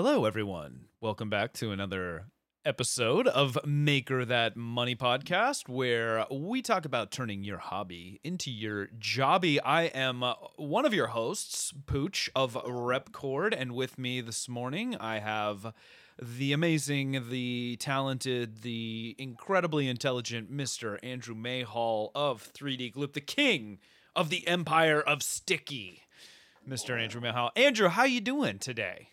Hello, everyone. Welcome back to another episode of Maker That Money podcast, where we talk about turning your hobby into your jobby. I am uh, one of your hosts, Pooch of Repkord, and with me this morning, I have the amazing, the talented, the incredibly intelligent Mr. Andrew Mayhall of 3D Gloop, the king of the empire of Sticky. Mr. Andrew Mayhall. Andrew, how you doing today?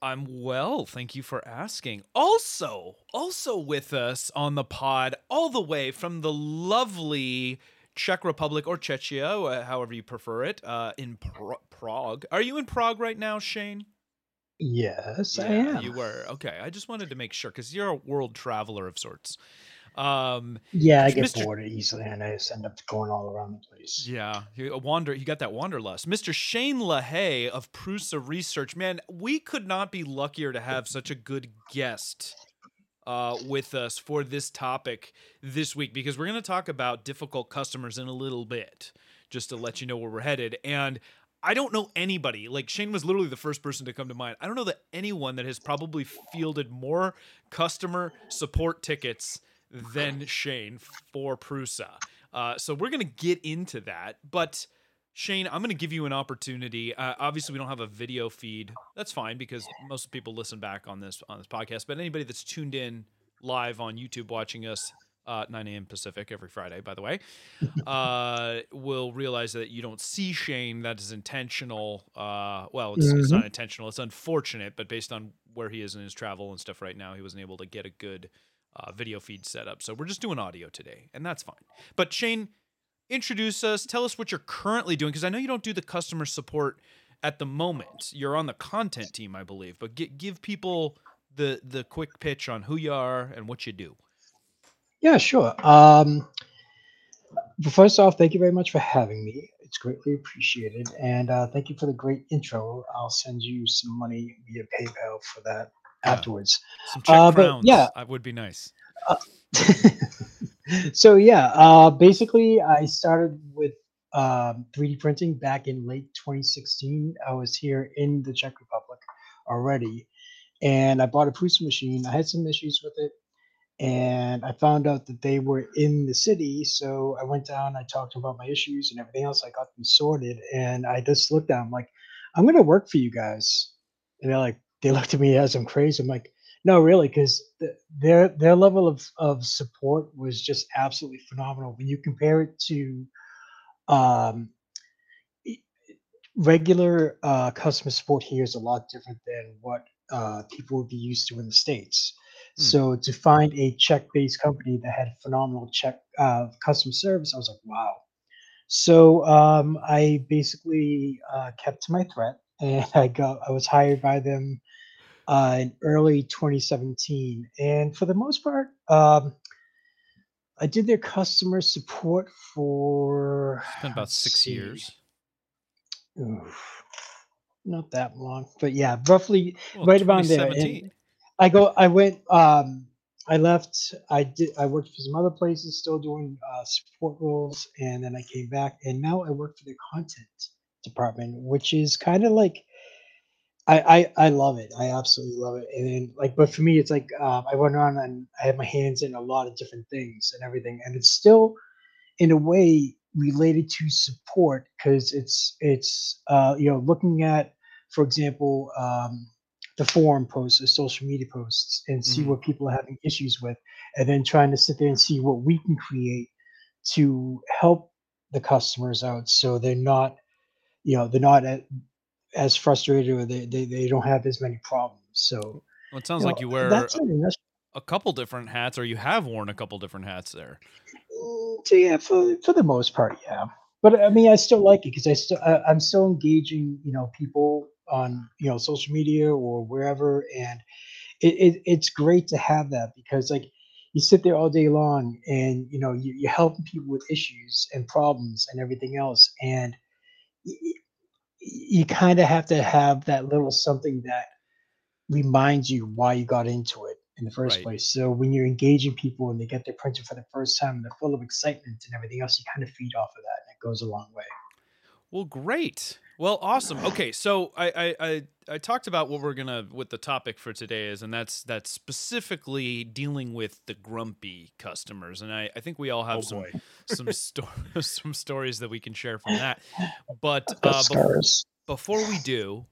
I'm well, thank you for asking. Also, also with us on the pod, all the way from the lovely Czech Republic or Czechia, uh, however you prefer it, uh, in Pro- Prague. Are you in Prague right now, Shane? Yes, I am. you were. Okay, I just wanted to make sure because you're a world traveler of sorts. Um, Yeah, I get Mr. bored easily, and I just end up going all around the place. Yeah, you a wander. You got that wanderlust, Mr. Shane LaHaye of Prusa Research. Man, we could not be luckier to have such a good guest uh, with us for this topic this week because we're going to talk about difficult customers in a little bit, just to let you know where we're headed. And I don't know anybody. Like Shane was literally the first person to come to mind. I don't know that anyone that has probably fielded more customer support tickets than Shane for Prusa. Uh, so we're going to get into that. But Shane, I'm going to give you an opportunity. Uh, obviously, we don't have a video feed. That's fine because most people listen back on this on this podcast. But anybody that's tuned in live on YouTube watching us. Uh, 9 a.m. Pacific every Friday, by the way, uh, will realize that you don't see Shane. That is intentional. Uh, well, it's, it's not intentional. It's unfortunate, but based on where he is in his travel and stuff right now, he wasn't able to get a good uh, video feed set up. So we're just doing audio today, and that's fine. But Shane, introduce us. Tell us what you're currently doing, because I know you don't do the customer support at the moment. You're on the content team, I believe. But gi- give people the the quick pitch on who you are and what you do. Yeah, sure. Um, first off, thank you very much for having me. It's greatly appreciated, and uh, thank you for the great intro. I'll send you some money via PayPal for that. Afterwards. Some Czech Uh, but crowns. yeah. that would be nice. so yeah, uh, basically, I started with um, 3D printing back in late 2016. I was here in the Czech Republic already, and I bought a Prusa machine. I had some issues with it, and I found out that they were in the city. So I went down. I talked about my issues and everything else. I got them sorted, and I just looked at them like, "I'm going to work for you guys," and they're like, they looked at me as I'm crazy. I'm like. No, really, because the, their their level of, of support was just absolutely phenomenal. When you compare it to um, regular uh, customer support here is a lot different than what uh, people would be used to in the states. Hmm. So to find a Czech-based company that had phenomenal check uh, customer service, I was like, wow. So um, I basically uh, kept to my threat, and I got I was hired by them uh, in early 2017, and for the most part, um, I did their customer support for It's been about six see, years. oof, not that long, but yeah, roughly Well, right around there. And I go, I went, um, I left, I did, I worked for some other places, still doing uh, support roles, and then I came back, and now I work for the content department, which is kind of like I, I I love it. I absolutely love it. And then like, but for me, it's like um, I went on and I had my hands in a lot of different things and everything, and it's still in a way related to support because it's it's uh, you know looking at, for example, um, the forum posts or social media posts and see Mhm. what people are having issues with, and then trying to sit there and see what we can create to help the customers out so they're not you know they're not at, as frustrated or they, they they don't have as many problems so Well, it sounds you like know you wear that's a a couple different hats, or you have worn a couple different hats there. Mm, so yeah for for the most part yeah but i mean i still like it because i still I, i'm still engaging you know people on you know social media or wherever and it, it it's great to have that because like you sit there all day long and you know you, you're helping people with issues and problems and everything else and you kind of have to have that little something that reminds you why you got into it in the first Right. place. So when you're engaging people and they get their printer for the first time, and they're full of excitement and everything else, you kind of feed off of that and it goes a long way. Well, great. Well, awesome. Okay, so I, I I I talked about what we're gonna what the topic for today is, and that's that's specifically dealing with the grumpy customers, and I, I think we all have Oh some boy. some sto- some stories that we can share from that. But uh, bef- before we do,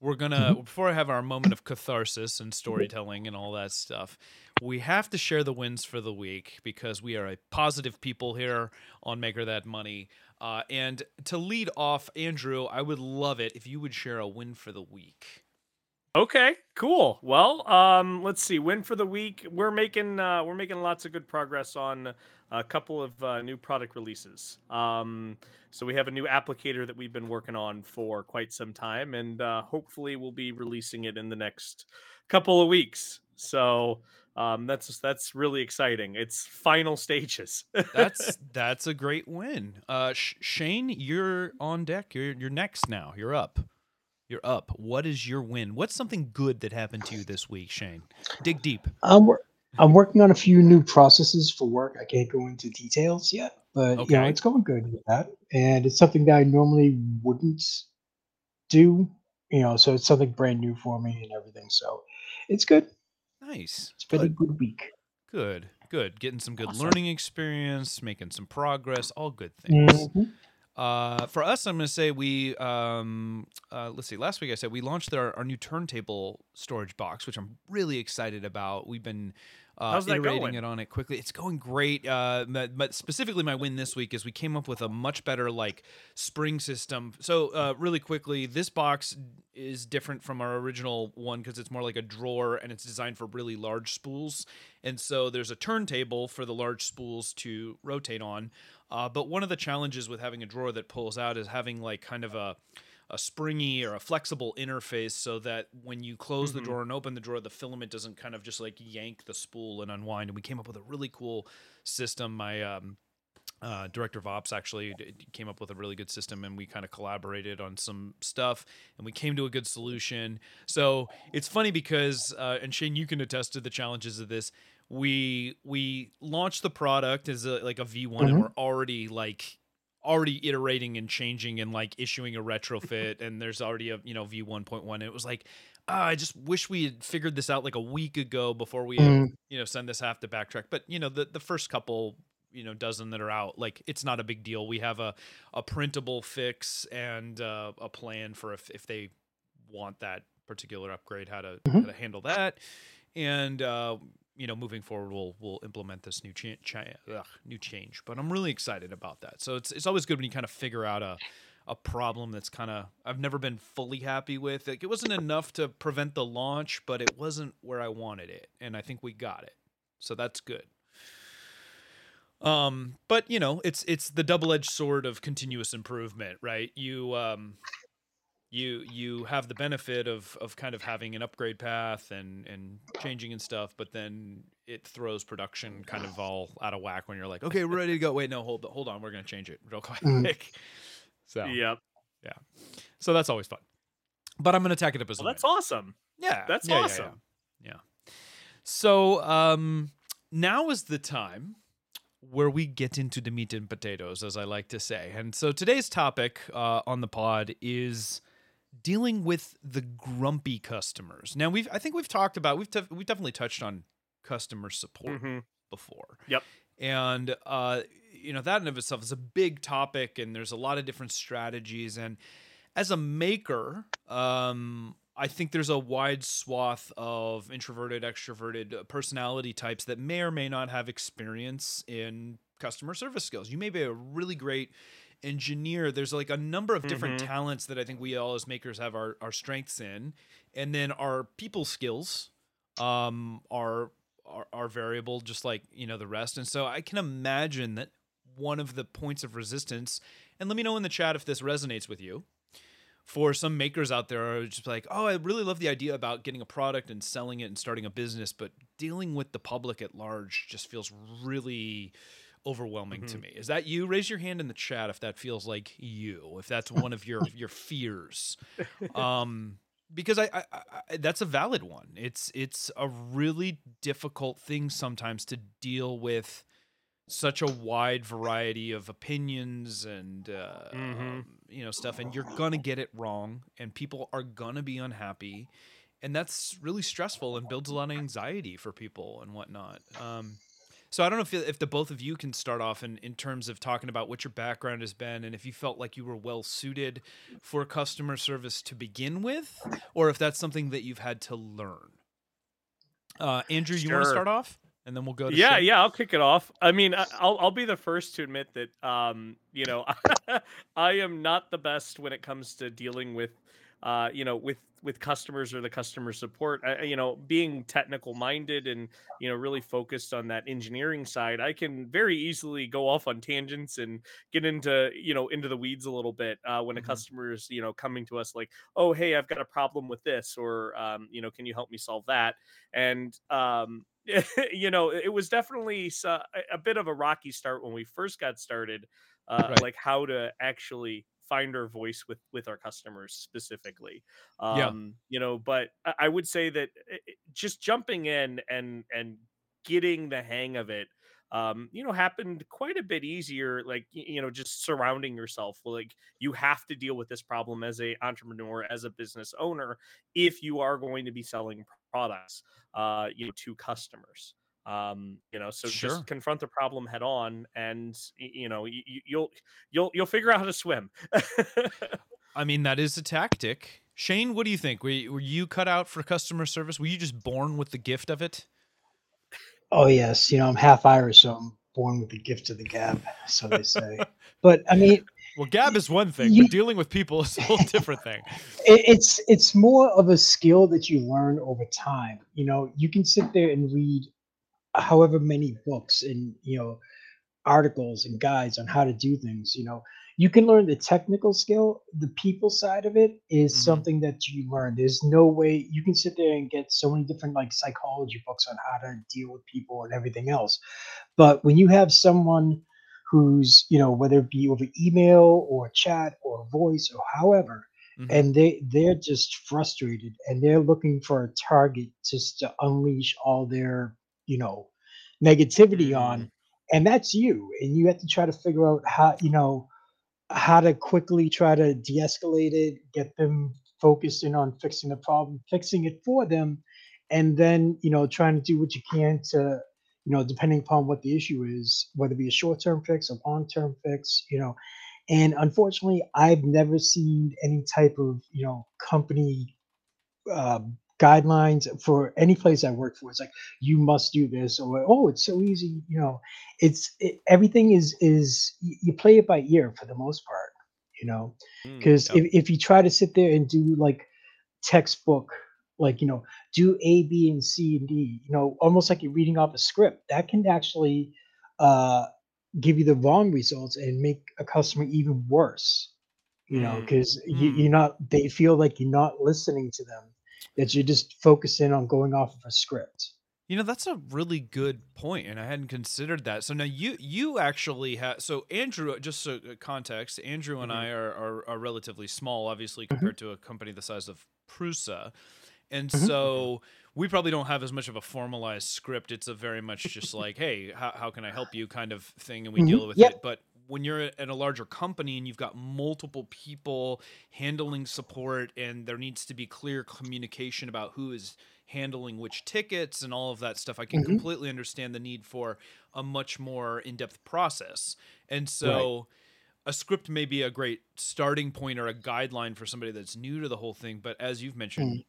we're gonna before I have our moment of catharsis and storytelling and all that stuff, we have to share the wins for the week because we are a positive people here on Maker That Money. Uh, and to lead off, Andrew, I would love it if you would share a win for the week. Okay, cool. Well, um, let's see. Win for the week. We're making uh, we're making lots of good progress on a couple of uh, new product releases. Um, so we have a new applicator that we've been working on for quite some time, and uh, hopefully we'll be releasing it in the next couple of weeks. So um, that's that's really exciting. It's final stages. That's that's a great win. Uh, Sh- Shane, you're on deck. You're you're next now. You're up. You're up. What is your win? What's something good that happened to you this week, Shane? Dig deep. I'm wor- I'm working on a few new processes for work. I can't go into details yet, but you know it's going good with that, and it's something that I normally wouldn't do. You know, so it's something brand new for me and everything. So it's good. Nice. It's been a Good. good week. Good. Good. Getting some good Awesome. learning experience, making some progress, all good things. Mhm. Uh, for us, I'm going to say we, um, uh, let's see, last week I said we launched our, our new turntable storage box, which I'm really excited about. We've been uh, How's that iterating going? it on it quickly. It's going great. Uh, but, specifically, my win this week is we came up with a much better like spring system. So, uh, really quickly, this box is different from our original one because it's more like a drawer and it's designed for really large spools. And so there's a turntable for the large spools to rotate on. Uh, but one of the challenges with having a drawer that pulls out is having like kind of a a springy or a flexible interface so that when you close the Mhm. drawer and open the drawer, the filament doesn't kind of just like yank the spool and unwind. And we came up with a really cool system. My um, uh, director of ops actually d- came up with a really good system and we kind of collaborated on some stuff and we came to a good solution so it's funny because uh, and shane you can attest to the challenges of this we we launched the product as a, like a v1 and Mhm. we're already like already iterating and changing and like issuing a retrofit and there's already a you know v1.1 it was like ah, i just wish we had figured this out like a week ago before we Mm. you know send this half to backtrack but you know the, the first couple you know dozen that are out like it's not a big deal we have a, a printable fix and uh, a plan for if, if they want that particular upgrade how to, how Mhm. to handle that and uh, you know moving forward we'll we'll implement this new cha- cha- new change but i'm really excited about that so it's it's always good when you kind of figure out a a problem that's kind of I've never been fully happy with. Like it wasn't enough to prevent the launch, but it wasn't where I wanted it, and I think we got it. So that's good. Um, but you know, it's it's the double-edged sword of continuous improvement, right? You um you you have the benefit of of kind of having an upgrade path and and changing and stuff, but then it throws production kind of all out of whack when you're like, okay, we're ready to go. Wait, no, hold hold on, we're gonna change it real quick. Mm. So yep. so that's always fun. But I'm gonna tack it up as Well, that's awesome. Yeah, That's yeah, yeah, awesome. Yeah, yeah. So um, now is the time where we get into the meat and potatoes, as I like to say. And so today's topic uh, on the pod is dealing with the grumpy customers. Now we've I think we've talked about we've def- we've definitely touched on customer support hmm before. Yep. And uh, you know that in of itself is a big topic, and there's a lot of different strategies. And as a maker, um, I think there's a wide swath of introverted, extroverted uh, personality types that may or may not have experience in customer service skills. You may be a really great engineer. There's like a number of different Mhm. talents that I think we all as makers have our, our strengths in. And then our people skills um, are, are are variable just like, you know, the rest. And so I can imagine that one of the points of resistance, and let me know in the chat if this resonates with you. For some makers out there are just like, oh, I really love the idea about getting a product and selling it and starting a business, but dealing with the public at large just feels really overwhelming to Mhm. me. Is that you? Raise your hand in the chat if that feels like you, if that's one of your your fears. Um because I, I, I that's a valid one. It's it's a really difficult thing sometimes to deal with such a wide variety of opinions and uh, Mhm. um, you know stuff and you're gonna get it wrong and people are gonna be unhappy and that's really stressful and builds a lot of anxiety for people and whatnot um, so i don't know if, if the both of you can start off in, in terms of talking about what your background has been and if you felt like you were well suited for customer service to begin with or if that's something that you've had to learn. Uh, andrew you want to start off? And then we'll go to yeah yeah i'll kick it off. I mean i'll i'll be the first to admit that um you know i am not the best when it comes to dealing with uh you know with with customers or the customer support I, you know being technical minded and you know really focused on that engineering side i can very easily go off on tangents and get into you know into the weeds a little bit uh, when a Mhm. customer is you know coming to us like oh hey i've got a problem with this or um, you know can you help me solve that and um, you know it was definitely a, a bit of a rocky start when we first got started uh, Right. like how to actually find our voice with with our customers specifically. Yeah. um you know but I- would say that i- i- just jumping in and and getting the hang of it um you know happened quite a bit easier like you know just surrounding yourself. Like you have to deal with this problem as a entrepreneur as a business owner if you are going to be selling products uh you know to customers um you know so Sure. just confront the problem head on and you know you, you'll you'll you'll figure out how to swim I mean, that is a tactic. Shane, what do you think? Were you, were you cut out for customer service? Were you just born with the gift of it? Oh yes, you know I'm half Irish, so I'm born with the gift of the gab, so they say. but I mean, Well, gab is one thing, You- but dealing with people is a whole different thing. it, it's it's more of a skill that you learn over time. You know, you can sit there and read however many books and you know articles and guides on how to do things. You know, you can learn the technical skill. The people side of it is Mhm. something that you learn. There's no way you can sit there and get so many different like psychology books on how to deal with people and everything else. But when you have someone who's you know whether it be over email or chat or voice or however Mhm. and they they're just frustrated and they're looking for a target just to unleash all their you know negativity on and that's you and you have to try to figure out how you know how to quickly try to de-escalate it get them focused in on fixing the problem fixing it for them and then you know trying to do what you can to you know depending upon what the issue is whether it be a short-term fix a long-term fix you know and unfortunately i've never seen any type of you know company uh, guidelines for any place i work for. It's like you must do this or oh it's so easy you know? It's it, everything is is you play it by ear for the most part you know? Mm, because Yep. if, if you try to sit there and do like textbook like you know do a b and c and d you know almost like you're reading off a script that can actually uh give you the wrong results and make a customer even worse you know? Mm, because you, mm. you're not they feel like you're not listening to them that you're just focusing on going off of a script You know, that's a really good point, and I hadn't considered that. So now you you actually have so Andrew, just so uh, context, Andrew and Mhm. I are, are are relatively small, obviously Mhm. compared to a company the size of Prusa, and Mhm. so we probably don't have as much of a formalized script. It's a very much just like, hey, how, how can I help you kind of thing, and we Mhm. deal with Yep. it. But when you're at a larger company and you've got multiple people handling support, and there needs to be clear communication about who is handling which tickets and all of that stuff, I can Mhm. completely understand the need for a much more in depth process. And so a script may be a great starting point or a guideline for somebody that's new to the whole thing. But as you've mentioned,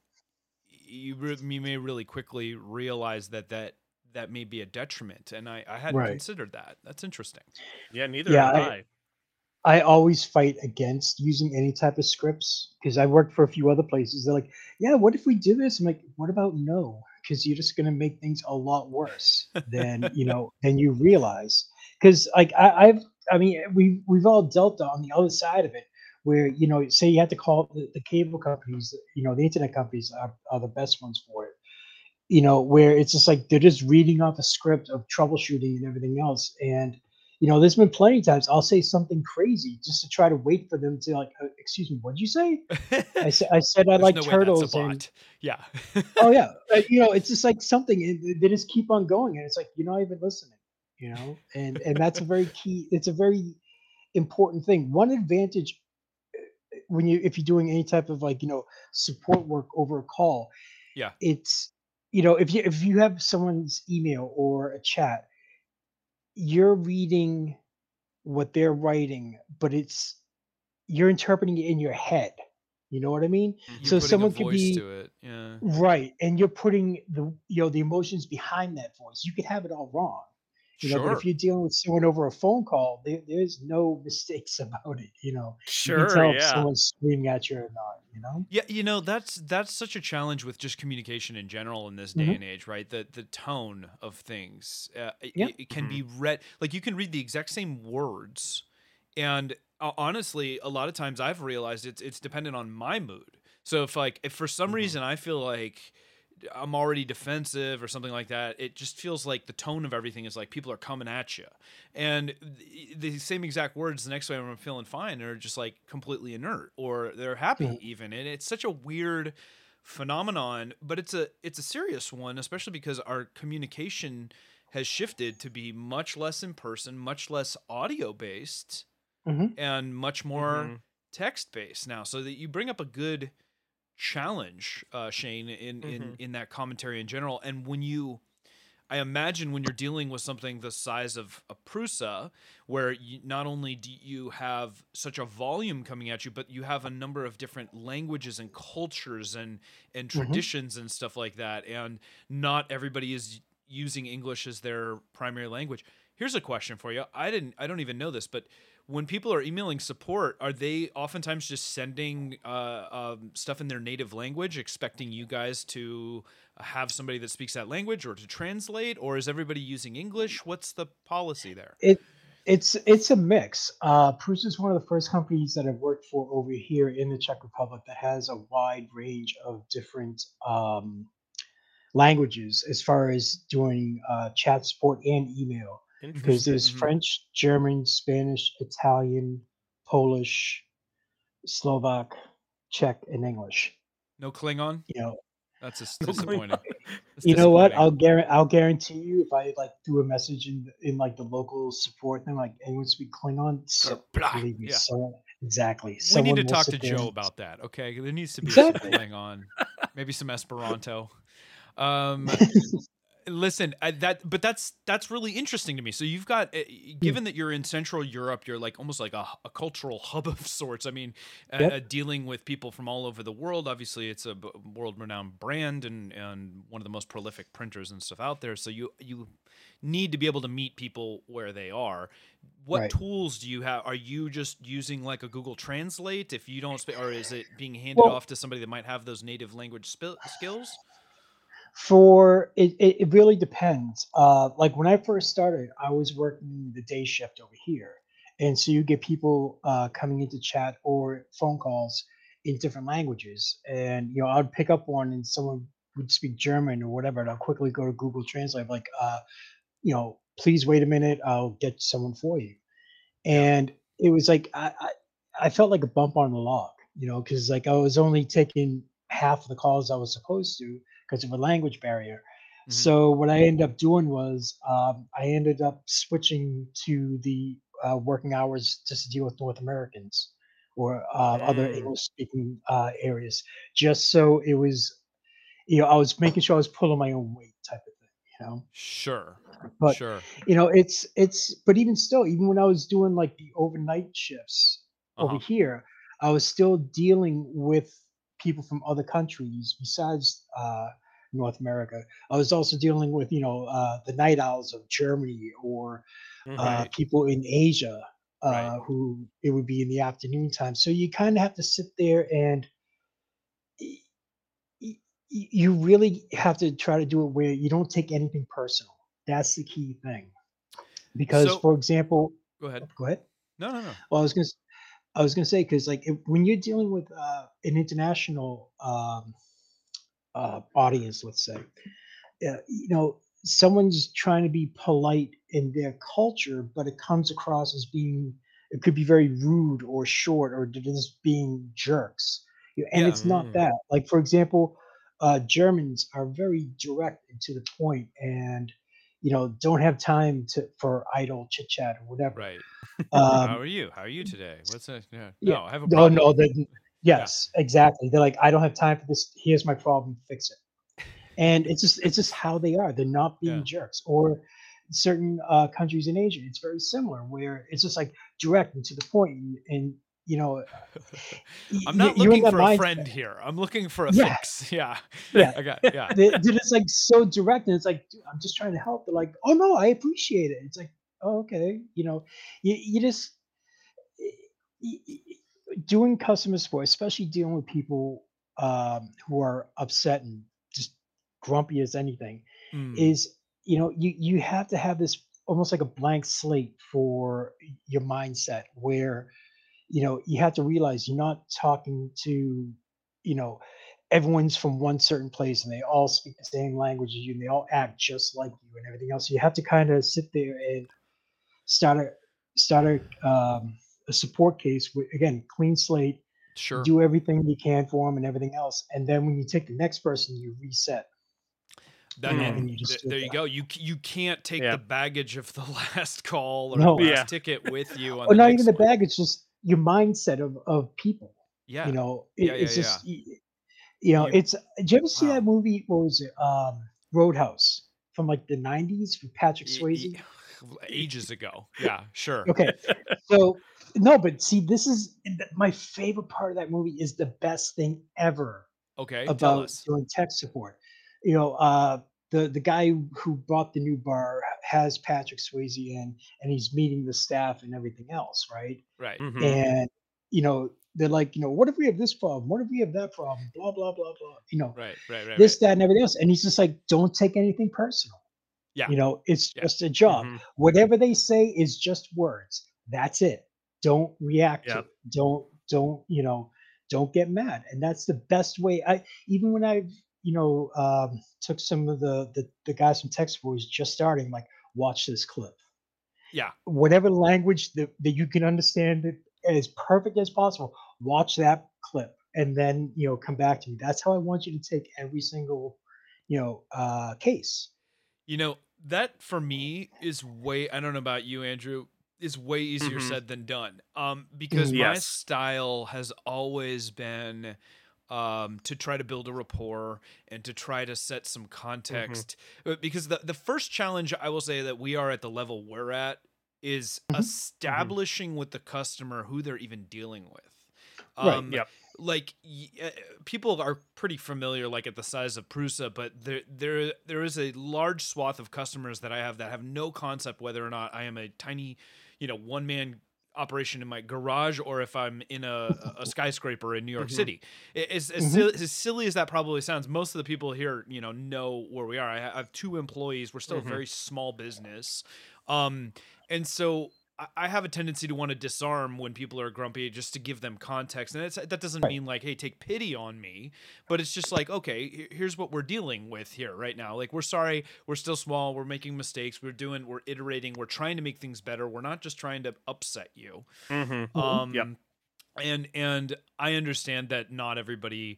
you, re- you may really quickly realize that that, that may be a detriment. And I, I hadn't Right. considered that. That's interesting. yeah neither Yeah, have I- I. I always fight against using any type of scripts because I worked for a few other places. They're like, "Yeah, what if we do this?" I'm like, "What about no?" Because you're just gonna make things a lot worse than you know than you realize. Because like I, I've, I mean, we we've all dealt on the other side of it, where you know, say you had to call the, the cable companies, you know, the internet companies are, are the best ones for it. You know, where it's just like they're just reading off a script of troubleshooting and everything else, and you know, there's been plenty of times I'll say something crazy just to try to wait for them to like, uh, excuse me, what'd you say? I said, I said I like no way that's a turtles, and. Yeah. oh yeah, uh, you know, it's just like something, and they just keep on going, and it's like you're not even listening, you know, and and that's a very key. It's a very important thing. One advantage when you if you're doing any type of like you know support work over a call, Yeah. it's you know if you if you have someone's email or a chat, you're reading what they're writing, but it's you're interpreting it in your head. You know what I mean? Mm, you're So someone could be to it. Yeah. right, and you're putting the you know the emotions behind that voice. You could have it all wrong, you know, but if you're dealing with someone over a phone call, there, there's no mistakes about it. You know, you can Sure, tell if someone's screaming at you or not. You know. Yeah, you know, that's that's such a challenge with just communication in general in this day hmm and age, right? The the tone of things. Uh, it, Yeah. it can Mhm. be read like you can read the exact same words and uh, honestly, a lot of times I've realized it's it's dependent on my mood. So if like if for some Mhm. reason I feel like I'm already defensive or something like that, it just feels like the tone of everything is like people are coming at you. And the, the same exact words the next way I'm feeling fine are just like completely inert or they're happy even. And it's such a weird phenomenon, but it's a it's a serious one, especially because our communication has shifted to be much less in person, much less audio based hmm and much more Mhm. text based now so that you bring up a good challenge uh shane in in Mhm. in that commentary in general. And when you i imagine when you're dealing with something the size of a prusa where you, not only do you have such a volume coming at you but you have a number of different languages and cultures and and hmm traditions and stuff like that and not everybody is using english as their primary language. Here's a question for you. I didn't i don't even know this but when people are emailing support, are they oftentimes just sending uh, um, stuff in their native language, expecting you guys to have somebody that speaks that language or to translate, or is everybody using English? What's the policy there? It it's it's a mix. Uh, is one of the first companies that I've worked for over here in the Czech Republic that has a wide range of different um, languages as far as doing uh, chat support and email. Because there's hmm French, German, Spanish, Italian, Polish, Slovak, Czech, and English. No Klingon? You know, That's No disappointing. That's you know what? I'll guarantee I'll guarantee you if I like do a message in in like the local support thing, like anyone speak Klingon, so, believe me, Yeah. so exactly. We need to talk to Joe about that. Okay, there needs to be some. Klingon, maybe some Esperanto. Um, listen I, that but that's that's really interesting to me. So you've got uh, given that you're in central europe you're like almost like a, a cultural hub of sorts. I mean uh, uh, Yep. dealing with people from all over the world. Obviously it's a world renowned brand and and one of the most prolific printers and stuff out there. So you you need to be able to meet people where they are. What Right. tools do you have are you just using like a google translate if you don't speak or is it being handed Well, off to somebody that might have those native language sp- skills for it, it, it really depends. Uh, like when I first started, I was working the day shift over here, and so you get people uh, coming into chat or phone calls in different languages, and you know I'd pick up one and someone would speak German or whatever, and I'll quickly go to Google Translate, like, uh, you know, please wait a minute, I'll get someone for you. And it was like I I, I felt like a bump on the log, you know, because like I was only taking half of the calls I was supposed to because of a language barrier. hmm So what I ended up doing was um, I ended up switching to the uh, working hours just to deal with North Americans or uh, other Mm. English speaking uh, areas, just so it was you know I was making sure I was pulling my own weight type of thing, you know. sure But sure you know, it's it's but even still, even when I was doing like the overnight shifts over uh-huh here, I was still dealing with people from other countries besides uh, North America. I was also dealing with you know uh, the night owls of Germany or uh, right people in Asia right uh, who it would be in the afternoon time. So you kind of have to sit there and y- y- y- you really have to try to do it where you don't take anything personal. That's the key thing. Because, so for example, go ahead go ahead. no no no Well, I was gonna, s- I was gonna say because like if, when you're dealing with uh, an international um, uh, audience, let's say, uh, you know, someone's trying to be polite in their culture, but it comes across as being, it could be very rude or short or just being jerks. You know, and yeah it's not Mm. that. Like, for example, uh, Germans are very direct and to the point, and you know, don't have time to for idle chit chat or whatever. Right. Um, How are you? How are you today? What's that? Yeah. Yeah. No, I have a no, problem. no, the, yes, exactly. They're like, I don't have time for this. Here's my problem. Fix it. And it's just it's just how they are. They're not being Yeah. jerks. Or certain uh, countries in Asia, it's very similar, where it's just like direct and to the point, and, and you know, I'm not looking for a friend here. I'm looking for a Yeah. fix. Yeah. Yeah. I got yeah. they, they're like so direct and it's like "Dude, i'm just trying to help they're like oh no i appreciate it it's like oh, okay you know you, you just y- y- doing customer support especially dealing with people um, who are upset and just grumpy as anything Mm. is you know you you have to have this almost like a blank slate for your mindset where you know you have to realize you're not talking to you know everyone's from one certain place and they all speak the same language as you and they all act just like you and everything else so you have to kind of sit there and start a start a, um, a support case with again clean slate Sure. do everything you can for them and everything else and then when you take the next person you reset That, Mm. and And you just th- there you that. go. You you can't take Yeah. the baggage of the last call or No. the last Yeah. ticket with you. On or the not even the one. bag it's just your mindset of of people Yeah. you know it, Yeah, yeah, it's just you know You- it's did you ever see Wow. that movie what was it um roadhouse from like the 90s with patrick Y- swayze y- ages ago. Yeah. Sure. okay so no but see this is my favorite part of that movie is the best thing ever Okay. tell about us. doing tech support you know uh the the guy who bought the new bar has patrick swayze in and he's meeting the staff and everything else right Right. Mhm. and you know they're like you know what if we have this problem what if we have that problem blah blah blah blah you know Right. Right. Right. this right. that and everything else and he's just like don't take anything personal Yeah. you know it's Yeah. just a job Mhm. whatever they say is just words that's it don't react to Yeah. it. Don't don't you know don't get mad. And that's the best way i even when i you know um took some of the the, the guys from text boys just starting like watch this clip. Yeah. whatever language that, that you can understand it as perfect as possible watch that clip and then you know come back to me. That's how i want you to take every single you know uh case. You know, that for me is way I don't know about you, Andrew, is way easier Mhm. said than done. Um, because Mhm. my style has always been um to try to build a rapport and to try to set some context. Uh, Because the the first challenge I will say that we are at the level we're at is Mhm. establishing with the customer who they're even dealing with. Right, Um, Yep. like y- uh, people are pretty familiar like at the size of Prusa but there there there is a large swath of customers that I have that have no concept whether or not I am a tiny you know one man operation in my garage or if I'm in a, a skyscraper in New York Mhm. City It- as, as, Mhm. silly, as silly as that probably sounds most of the people here you know know where we are I have two employees we're still Mhm. a very small business um and so I- have a tendency to want to disarm when people are grumpy just to give them context. And it's, that doesn't mean like, hey, take pity on me, but it's just like, okay, here's what we're dealing with here right now. Like, we're sorry, we're still small, we're making mistakes, we're doing, we're iterating, we're trying to make things better. We're not just trying to upset you. Mhm. Mhm. Um, Yep. and and I understand that not everybody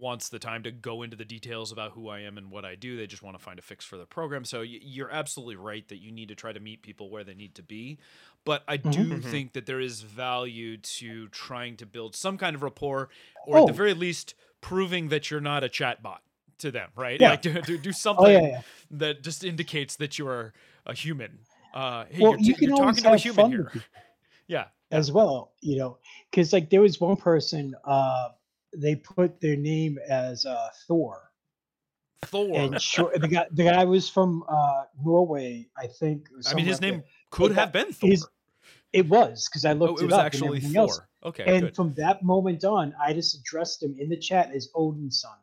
wants the time to go into the details about who I am and what I do. They just want to find a fix for their program. So you're absolutely right that you need to try to meet people where they need to be. But I do Mhm. think that there is value to trying to build some kind of rapport, or at the Oh. very least, proving that you're not a chatbot to them. Right? Yeah. Like do, do, do something oh yeah, yeah. that just indicates that you are a human. Uh, hey, well you're, you can you're talking to a human here. Yeah. as well you know because like there was one person uh they put their name as uh thor Thor. and sure the guy the guy was from uh norway i think I mean, his name like could But have that- been Thor. his- it was because i Oh, looked it it, was up actually and everything Thor. else. Okay, and good. from that moment on i just addressed him in the chat as odin's son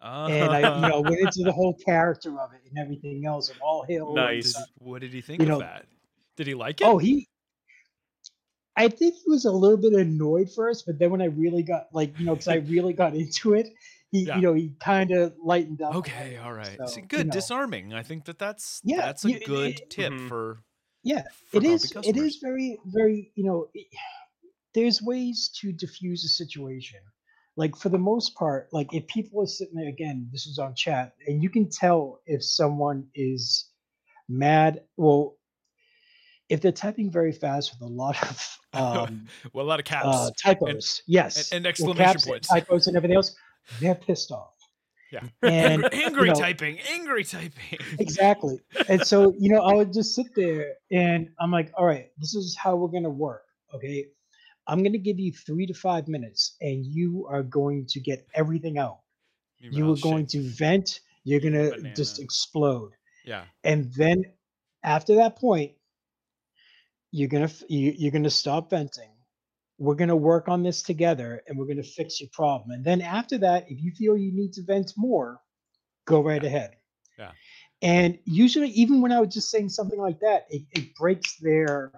and i you know went into the whole character of it and everything else of all hail Nice. what did he think You of know- that? Did he like it? oh he I think he was a little bit annoyed first, but then when I really got like you know, because I really got into it, he Yeah. you know he kind of lightened up. okay, all right, all bit, so, See, you good, know. disarming. I think that that's Yeah, that's a you- it- good it- tip Mhm. for Yeah, for it grumpy is. It customers. is very very you know. It, there's ways to diffuse a situation like for the most part, like if people are sitting there again, this is on chat, and you can tell if someone is mad. Well, if they're typing very fast with a lot of um, well, a lot of caps uh, typos, yes, and well, exclamation caps and points. typos, and everything else, they're pissed off. Yeah. And, angry, you know- typing, angry typing. Exactly. And so, you know, I would just sit there and I'm like, all right, this is how we're going to work. Okay. I'm going to give you three to five minutes and you are going to get everything out. You are going to vent. You're going to just explode. Yeah. And then after that point, you're going to, you, you're to stop venting. We're going to work on this together and we're going to fix your problem. And then after that, if you feel you need to vent more, go right Yeah. ahead. Yeah. And usually, even when I was just saying something like that, it, it breaks their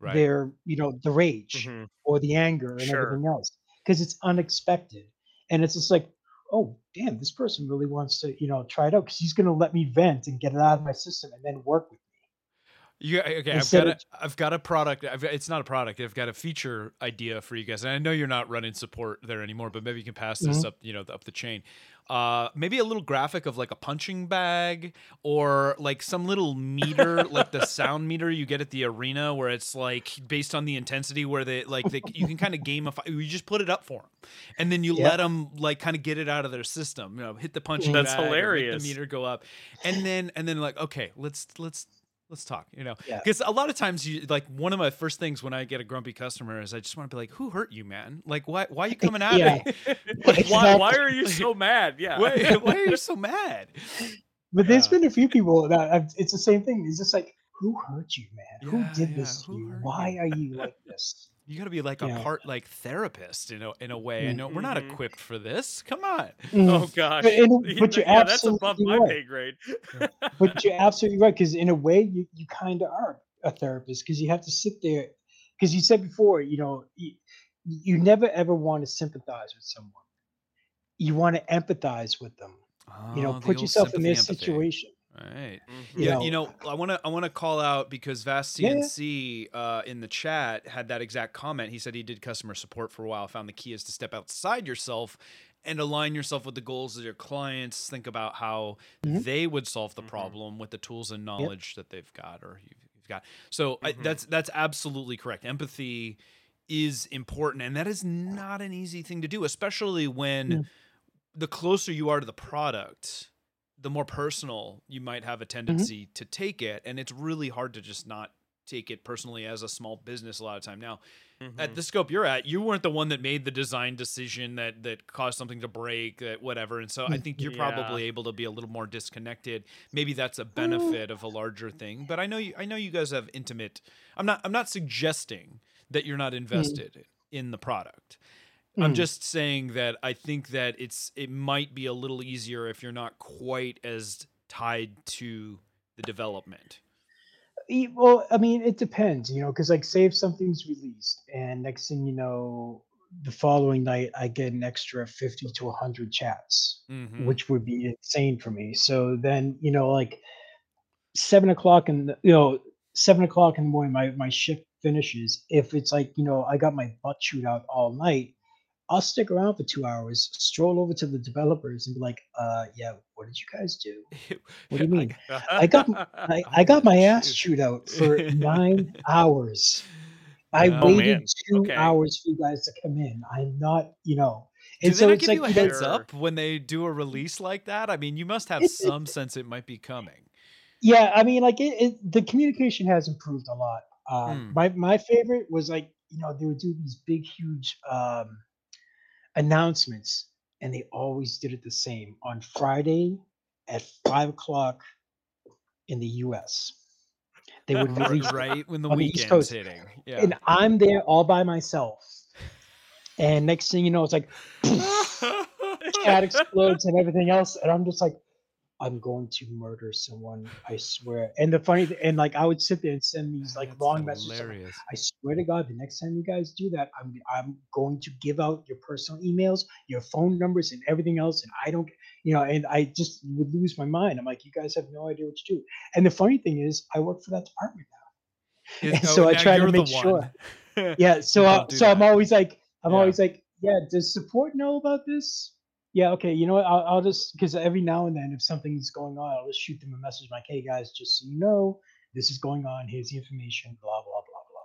Right. their you know the rage Mhm. or the anger and Sure. everything else because it's unexpected and it's just like oh damn this person really wants to you know try it out because he's going to let me vent and get it out of my system and then work with You, okay, I've got a, of- I've got a product. I've, it's not a product. I've got a feature idea for you guys, and I know you're not running support there anymore, but maybe you can pass this Mhm. up, you know, up the chain. Uh, maybe a little graphic of like a punching bag, or like some little meter, like the sound meter you get at the arena, where it's like based on the intensity, where they like they, you can kind of gamify. You just put it up for them, and then you Yeah. let them like kind of get it out of their system. You know, hit the punching That's bag, hilarious. the meter go up, and then and then like okay, let's let's let's talk. You know, Yeah. because a lot of times you like one of my first things when I get a grumpy customer is I just want to be like, who hurt you, man? Like why why are you coming at Yeah. me? Like, why, why are you so mad? Yeah. why, why are you so mad? but there's Yeah. been a few people that I've, it's the same thing it's just like who hurt you man Yeah, who did yeah, this to who you why you?" are you like this You got to be like a part like therapist in a in a way. I Mm. know we're not Mhm. equipped for this. Come on. Oh gosh. But in- but you're yeah, that's above absolutely my right. pay grade. but you're absolutely right because in a way you, you kind of are a therapist because you have to sit there because you said before you know you, you never ever want to sympathize with someone you want to empathize with them you know Oh, put yourself in their empathy. situation Right. Mhm. You yeah, know- you know, I want to I want to call out because Vast Yeah, yeah. CNC uh, in the chat had that exact comment. He said he did customer support for a while. Found the key is to step outside yourself and align yourself with the goals of your clients. Think about how Mhm. they would solve the Mhm. problem with the tools and knowledge that they've got or you've, you've got. So I, Mhm. that's that's absolutely correct. Empathy is important, and that is not an easy thing to do, especially when the closer you are to the product, the more personal you might have a tendency to take it. And it's really hard to just not take it personally as a small business a lot of time. Now, at Mhm. the scope you're at, you weren't the one that made the design decision that that caused something to break, that whatever. And so I Mm, think you're Yeah. probably able to be a little more disconnected. Maybe that's a benefit of a larger thing. But I know you I know you guys have intimate I'm not I'm not suggesting that you're not invested in the product. I'm Mm. just saying that I think that it's it might be a little easier if you're not quite as tied to the development. Well i mean it depends you know because like say if something's released and next thing you know the following night i get an extra 50 to 100 chats Mhm. which would be insane for me. So then, you know, like seven o'clock in the, you know, seven o'clock in the morning, my, my shift finishes. If it's like, you know, I got my butt chewed out all night, I'll stick around for two hours, stroll over to the developers and be like, uh, yeah, what did you guys do? What do you mean? I got I, I I got my ass chewed. chewed out for nine hours. I Oh, waited man. two Okay. hours for you guys to come in. I'm not, you know. Do And they so not it's give like you a you know, heads up when they do a release like that? I mean, you must have It- it- some sense it might be coming. Yeah, I mean, like it, it the communication has improved a lot. Um, Hmm. My my favorite was like you know they would do these big huge um, announcements, and they always did it the same on Friday at five o'clock in the U.S. They would release, right when the on the hitting. Yeah. and I'm there all by myself. And next thing you know, it's like chat explodes and everything else, and I'm just like, I'm going to murder someone. I swear. And the funny, and like I would sit there and send these like That's long messages. like. I swear to God, the next time you guys do that, I'm I'm going to give out your personal emails, your phone numbers, and everything else. And I don't, you know, and I just would lose my mind. I'm like, you guys have no idea what to do. And the funny thing is, I work for that department now. And so I try to make sure. Yeah. So do so I'm always like, I'm Yeah. always like, Yeah, does support know about this? Yeah, okay. You know what? I'll, I'll just because every now and then, if something's going on, I'll just shoot them a message like, "Hey guys, just so you know, this is going on. Here's the information. Blah blah blah blah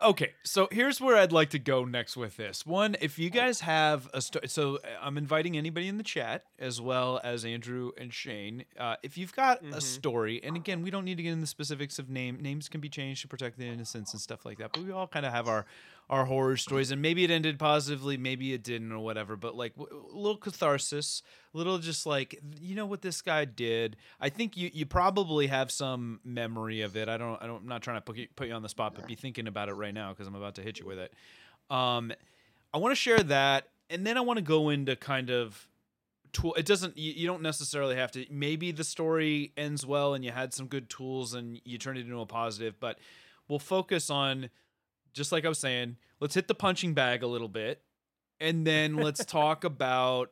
blah." Okay, so here's where I'd like to go next with this. One, if you guys have a story, so uh, I'm inviting anybody in the chat as well as Andrew and Shane. Uh, if you've got a story, and again, we don't need to get into the specifics of name. Names can be changed to protect the innocence and stuff like that. But we all kind of have our our horror stories, and maybe it ended positively, maybe it didn't, or whatever. But like little catharsis, little just like you know what this guy did. I think you you probably have some memory of it. I don't I don't I'm not trying to put you, put you on the spot, but be thinking about it right now because I'm about to hit you with it. Um, I want to share that, and then I want to go into kind of tool. It doesn't you, you don't necessarily have to. Maybe the story ends well and you had some good tools and you turned it into a positive, but we'll focus on just like I was saying. Let's hit the punching bag a little bit, and then let's talk about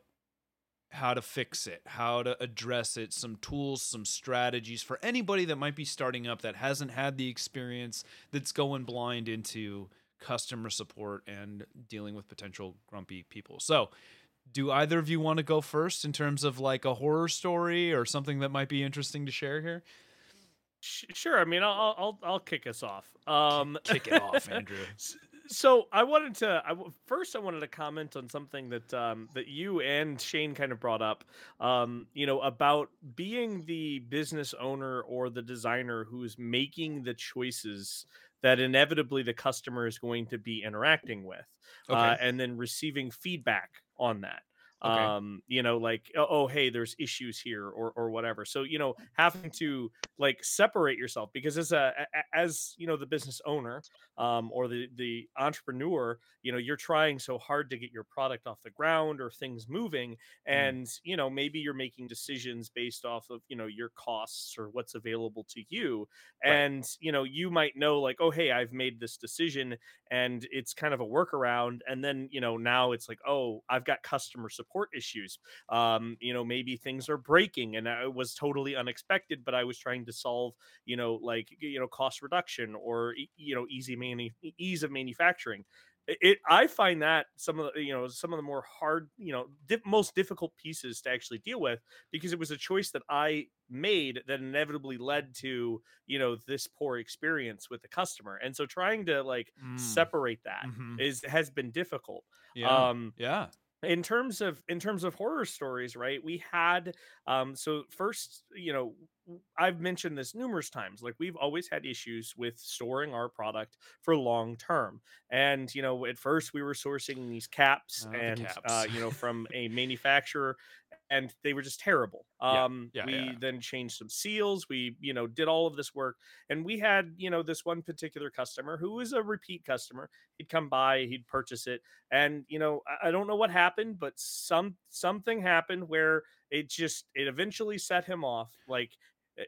how to fix it, how to address it, some tools, some strategies for anybody that might be starting up that hasn't had the experience that's going blind into customer support and dealing with potential grumpy people. So, do either of you want to go first in terms of like a horror story or something that might be interesting to share here? Sure. I mean, I'll I'll I'll kick us off. Um, Kick it off, Andrew. So I wanted to I first I wanted to comment on something that um, that you and Shane kind of brought up. Um, you know about being the business owner or the designer who's making the choices that inevitably the customer is going to be interacting with, uh, and then receiving feedback on that. Okay. Um, you know, like oh, oh, hey, there's issues here or or whatever. So you know, having to like separate yourself because as a as you know the business owner um, or the the entrepreneur you know you're trying so hard to get your product off the ground or things moving and you know maybe you're making decisions based off of you know your costs or what's available to you Right. and you know you might know like oh hey i've made this decision and it's kind of a workaround and then you know now it's like oh i've got customer support issues um you know maybe things are breaking and it was totally unexpected but i was trying to solve you know like you know cost reduction or you know easy manu- ease of manufacturing it, i find that some of the you know some of the more hard you know dif- most difficult pieces to actually deal with because it was a choice that i made that inevitably led to you know this poor experience with the customer and so trying to like Mm. separate that Mhm. is has been difficult Yeah. um yeah. In terms of in terms of horror stories right we had um so first you know i've mentioned this numerous times like we've always had issues with storing our product for long term and you know at first we were sourcing these caps Oh, the and caps. uh you know from a manufacturer and they were just terrible Yeah, um yeah, we yeah. then changed some seals we you know did all of this work and we had you know this one particular customer who was a repeat customer he'd come by he'd purchase it and you know I, I don't know what happened but some something happened where it just it eventually set him off like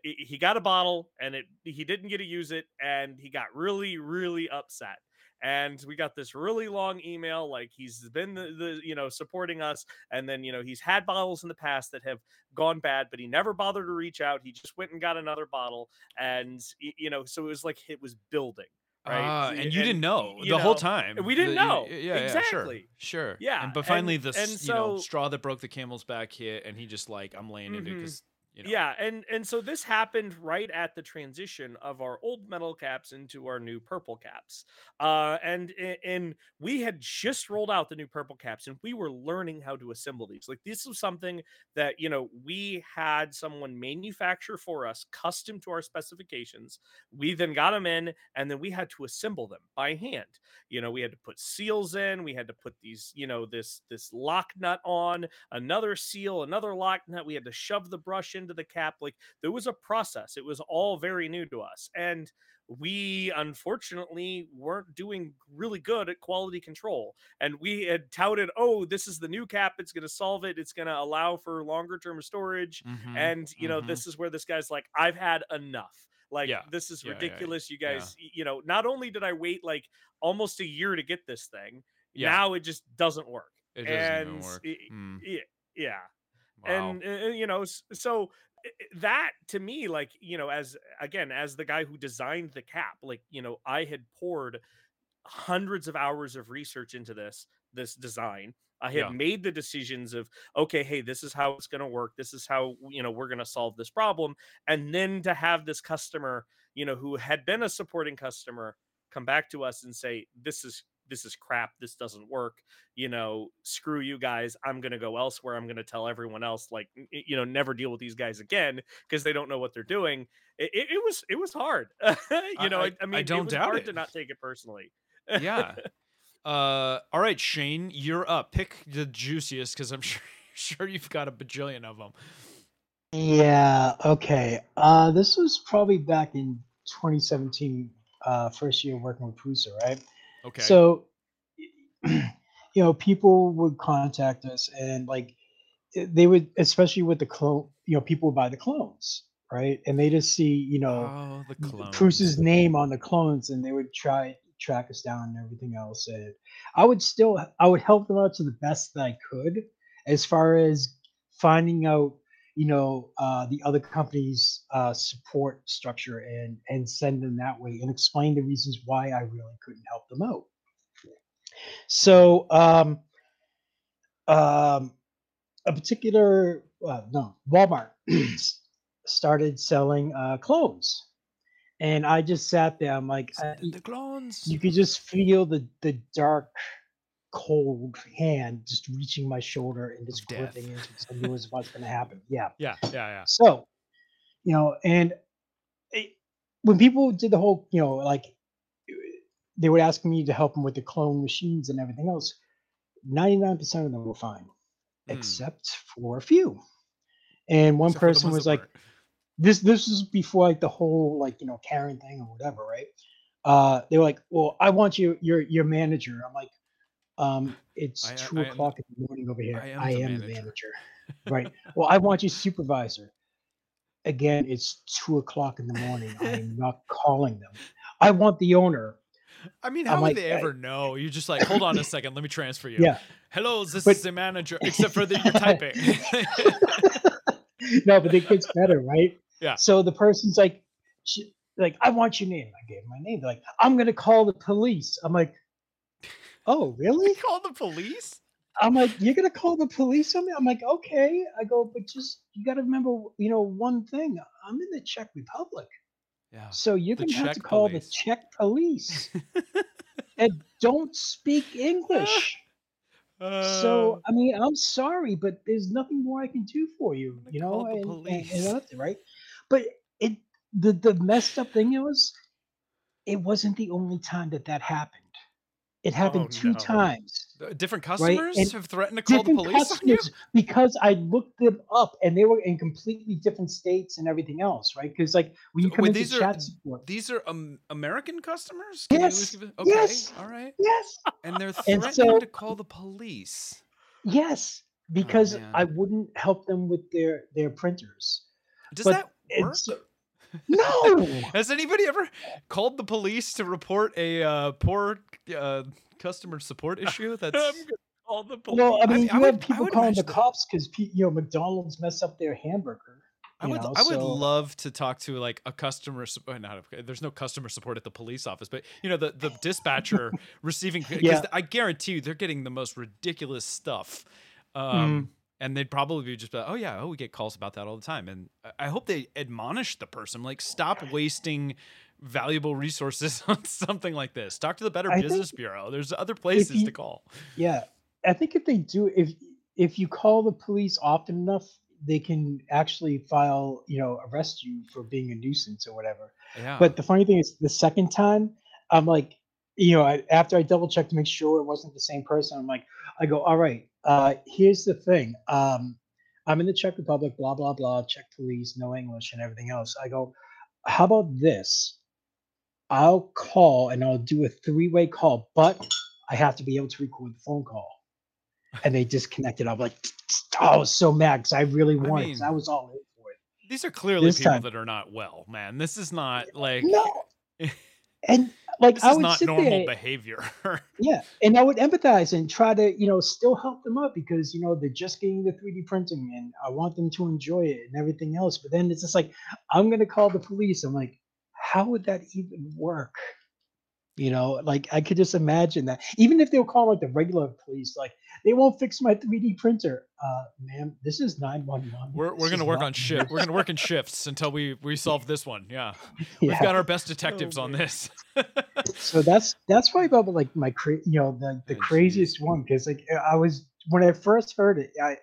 he got a bottle and it he didn't get to use it and he got really really upset and we got this really long email like he's been the, the you know supporting us and then you know he's had bottles in the past that have gone bad but he never bothered to reach out he just went and got another bottle and you know so it was like it was building right Ah, So- and you didn't know you the whole time. we didn't The- know. Yeah, yeah, Exactly. sure, sure. Yeah, and, but and- finally, the and s- you know straw that broke the camel's back hit, and he just like, I'm laying into it Mhm. because you know. Yeah, and and so this happened right at the transition of our old metal caps into our new purple caps. Uh and and we had just rolled out the new purple caps and we were learning how to assemble these. Like this was something that, you know, we had someone manufacture for us custom to our specifications. We then got them in and then we had to assemble them by hand. You know, we had to put seals in, we had to put these, you know, this this lock nut on, another seal, another lock nut. We had to shove the brush into the cap. Like there was a process. It was all very new to us. And we unfortunately weren't doing really good at quality control. And we had touted, oh, this is the new cap. It's going to solve it. It's going to allow for longer term storage. Mhm, And, you know, mhm. this is where this guy's like, I've had enough. Like, Yeah. this is Yeah, yeah, yeah, ridiculous. You guys, you know, not only did I wait like almost a year to get this thing, now it just doesn't work. it doesn't and work. i- Mm, Yeah. Yeah wow. and uh, you know so i- that to me like you know as again as the guy who designed the cap like you know i had poured hundreds of hours of research into this this design. I had Yeah. made the decisions of okay, hey, this is how it's going to work. This is how you know we're going to solve this problem, and then to have this customer, you know, who had been a supporting customer, come back to us and say, this is this is crap. This doesn't work. You know, screw you guys. I'm going to go elsewhere. I'm going to tell everyone else, like, you know, never deal with these guys again because they don't know what they're doing. It, it, it was it was hard. you know, I- I, I I don't it was doubt hard it. to not take it personally. yeah. Uh, all right, Shane, you're up. Pick the juiciest because I'm sure sure you've got a bajillion of them. Yeah, okay. Uh, this was probably back in 2017, uh, first year working with Prusa, right? Okay. So, you know, people would contact us and like eh, they would, especially with the clone, you know, people would buy the clones, right? And they just see, you know, oh, clones. Name on the clones and they would try track us down and everything else. And I would still, I would help them out to the best that I could as far as finding out, you know, uh, the other company's uh, support structure and and send them that way and explain the reasons why I really couldn't help them out. So, um, um, a particular, uh, no, Walmart started selling uh, clones. And I just sat there. I'm like, I, the clones. you could just feel the the dark, cold hand just reaching my shoulder and just death. gripping into because I knew was what's going to happen. Yeah. yeah, yeah, yeah. So, you know, and it, when people did the whole, you know, like they would ask me to help them with the clone machines and everything else. Ninety-nine percent of them were fine, Hmm. except for a few. And one Except person was like, this this is before like the whole like you know Karen thing or whatever, right? Uh, they were like, "Well, I want you your your manager." I'm like, um, "It's I- two I o'clock in the morning over here. I am I the am the manager." manager." right. Well, I want you supervisor. Again, it's two o'clock in the morning. I am not calling them. I want the owner. I mean, I'm how like, would they I- ever know? You're just like, hold on a second, let me transfer you. Yeah. Hello, this But- is the manager. Except for that you're typing. no, but it gets better, right? Yeah. So the person's like, she, like, I want your name. I gave my name. They're like, I'm gonna call the police. I'm like, oh, really? Call the police. I'm like, you're gonna call the police on me? I'm like, okay. I go, but just you gotta remember, you know, one thing. I'm in the Czech Republic, Yeah. so you're The gonna have to Czech call police. the Czech police and don't speak English. So uh. I mean, I'm sorry, but there's nothing more I can do for you, gonna you know. call the and, and- and police. that's it, right? But it the the messed up thing was, it wasn't the only time that that happened. It happened Oh, two no. times. Uh, different customers and have threatened to call the police because I looked them up and they were in completely different states and everything else, right? Because like when you come wait, into these are- support, These are um, American customers. Can you at least Yes, give Okay. yes. All right. yes, And they're And threatening so- to call the police. yes, because man. I wouldn't help them with their their printers. Does But that work? No. Has anybody ever called the police to report a uh, poor uh, customer support issue? That's I'm call the police. Well, I I mean, mean, I you would- have I people calling the cops because you know McDonald's mess up their hamburger. I would know, I would so- love to talk to like a customer support. Not a, there's no customer support at the police office, but you know the the dispatcher receiving because Yeah. I guarantee you they're getting the most ridiculous stuff. Um, And they'd probably be just like, oh yeah, oh we get calls about that all the time. And I- hope they admonish the person like stop wasting valuable resources on something like this. Talk to the Better I Business Bureau. There's other places you- to call. Yeah, I think if they do, if if you call the police often enough, they can actually file, you know, arrest you for being a nuisance or whatever. Yeah. But the funny thing is, the second time, I'm like, you know, I, after I double checked to make sure it wasn't the same person, I'm like, I go, all right, uh, here's the thing. Um, I'm in the Czech Republic, blah blah blah, Czech police, no English, and everything else. I go, how about this? I'll call and I'll do a three-way call, but I have to be able to record the phone call. And they disconnected. I'm like, oh, I was so mad because I really I wanted. I was all in for it. These are clearly this people time- that are not well, man. This is not like No, and like this I is would not sit normal there. behavior. Yeah, and I would empathize and try to, you know, still help them out because you know they're just getting the 3D printing, and I want them to enjoy it and everything else. But then it's just like I'm gonna call the police. I'm like, how would that even work? You know, like I could just imagine that. Even if they'll call like the regular police, like they won't fix my 3D printer. Uh, ma'am, this is 911. We're we're gonna work not on shift. We're gonna work in shifts until we we solve this one. Yeah, we've got our best detectives on this. So that's that's probably about like my cra- you know the the Oh, craziest one because like I was when I first heard it, I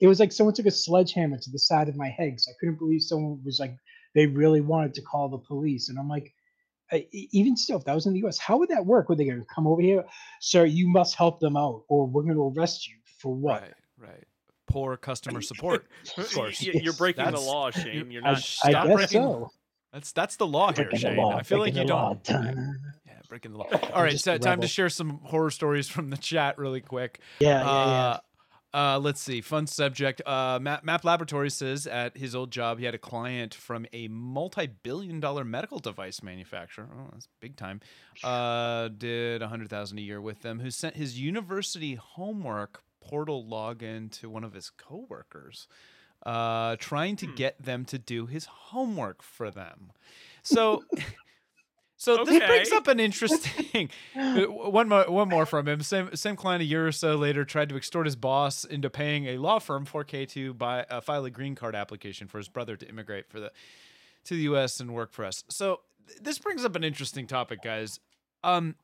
it was like someone took a sledgehammer to the side of my head because I couldn't believe someone was like they really wanted to call the police, and I'm like. I- Even still, if that was in the U.S., how would that work? Would they going to come over here, sir? You must help them out, or we're going to arrest you for what? Right, right. Poor customer support. Of course. Y- You're breaking the law, Shane. You're not. I Stop guess breaking- so. That's that's the law here, Breaking the Shane. law, I feel like you don't. Dun. Yeah, breaking the law. All right, so time to share some horror stories from the chat really quick. Yeah, yeah, yeah. Uh, uh, let's see. Fun subject. Uh, Map, Map Laboratories says at his old job he had a client from a multi-billion-dollar medical device manufacturer. Oh, that's big time. Uh, did a hundred thousand a year with them. Who sent his university homework portal login to one of his coworkers, uh, trying to Hmm. get them to do his homework for them. So. So this brings up an interesting uh, one more one more from him. Same same client a year or so later tried to extort his boss into paying a law firm 4K to buy uh, file a green card application for his brother to immigrate for the to the U.S. and work for us. So th- this brings up an interesting topic, guys. Um,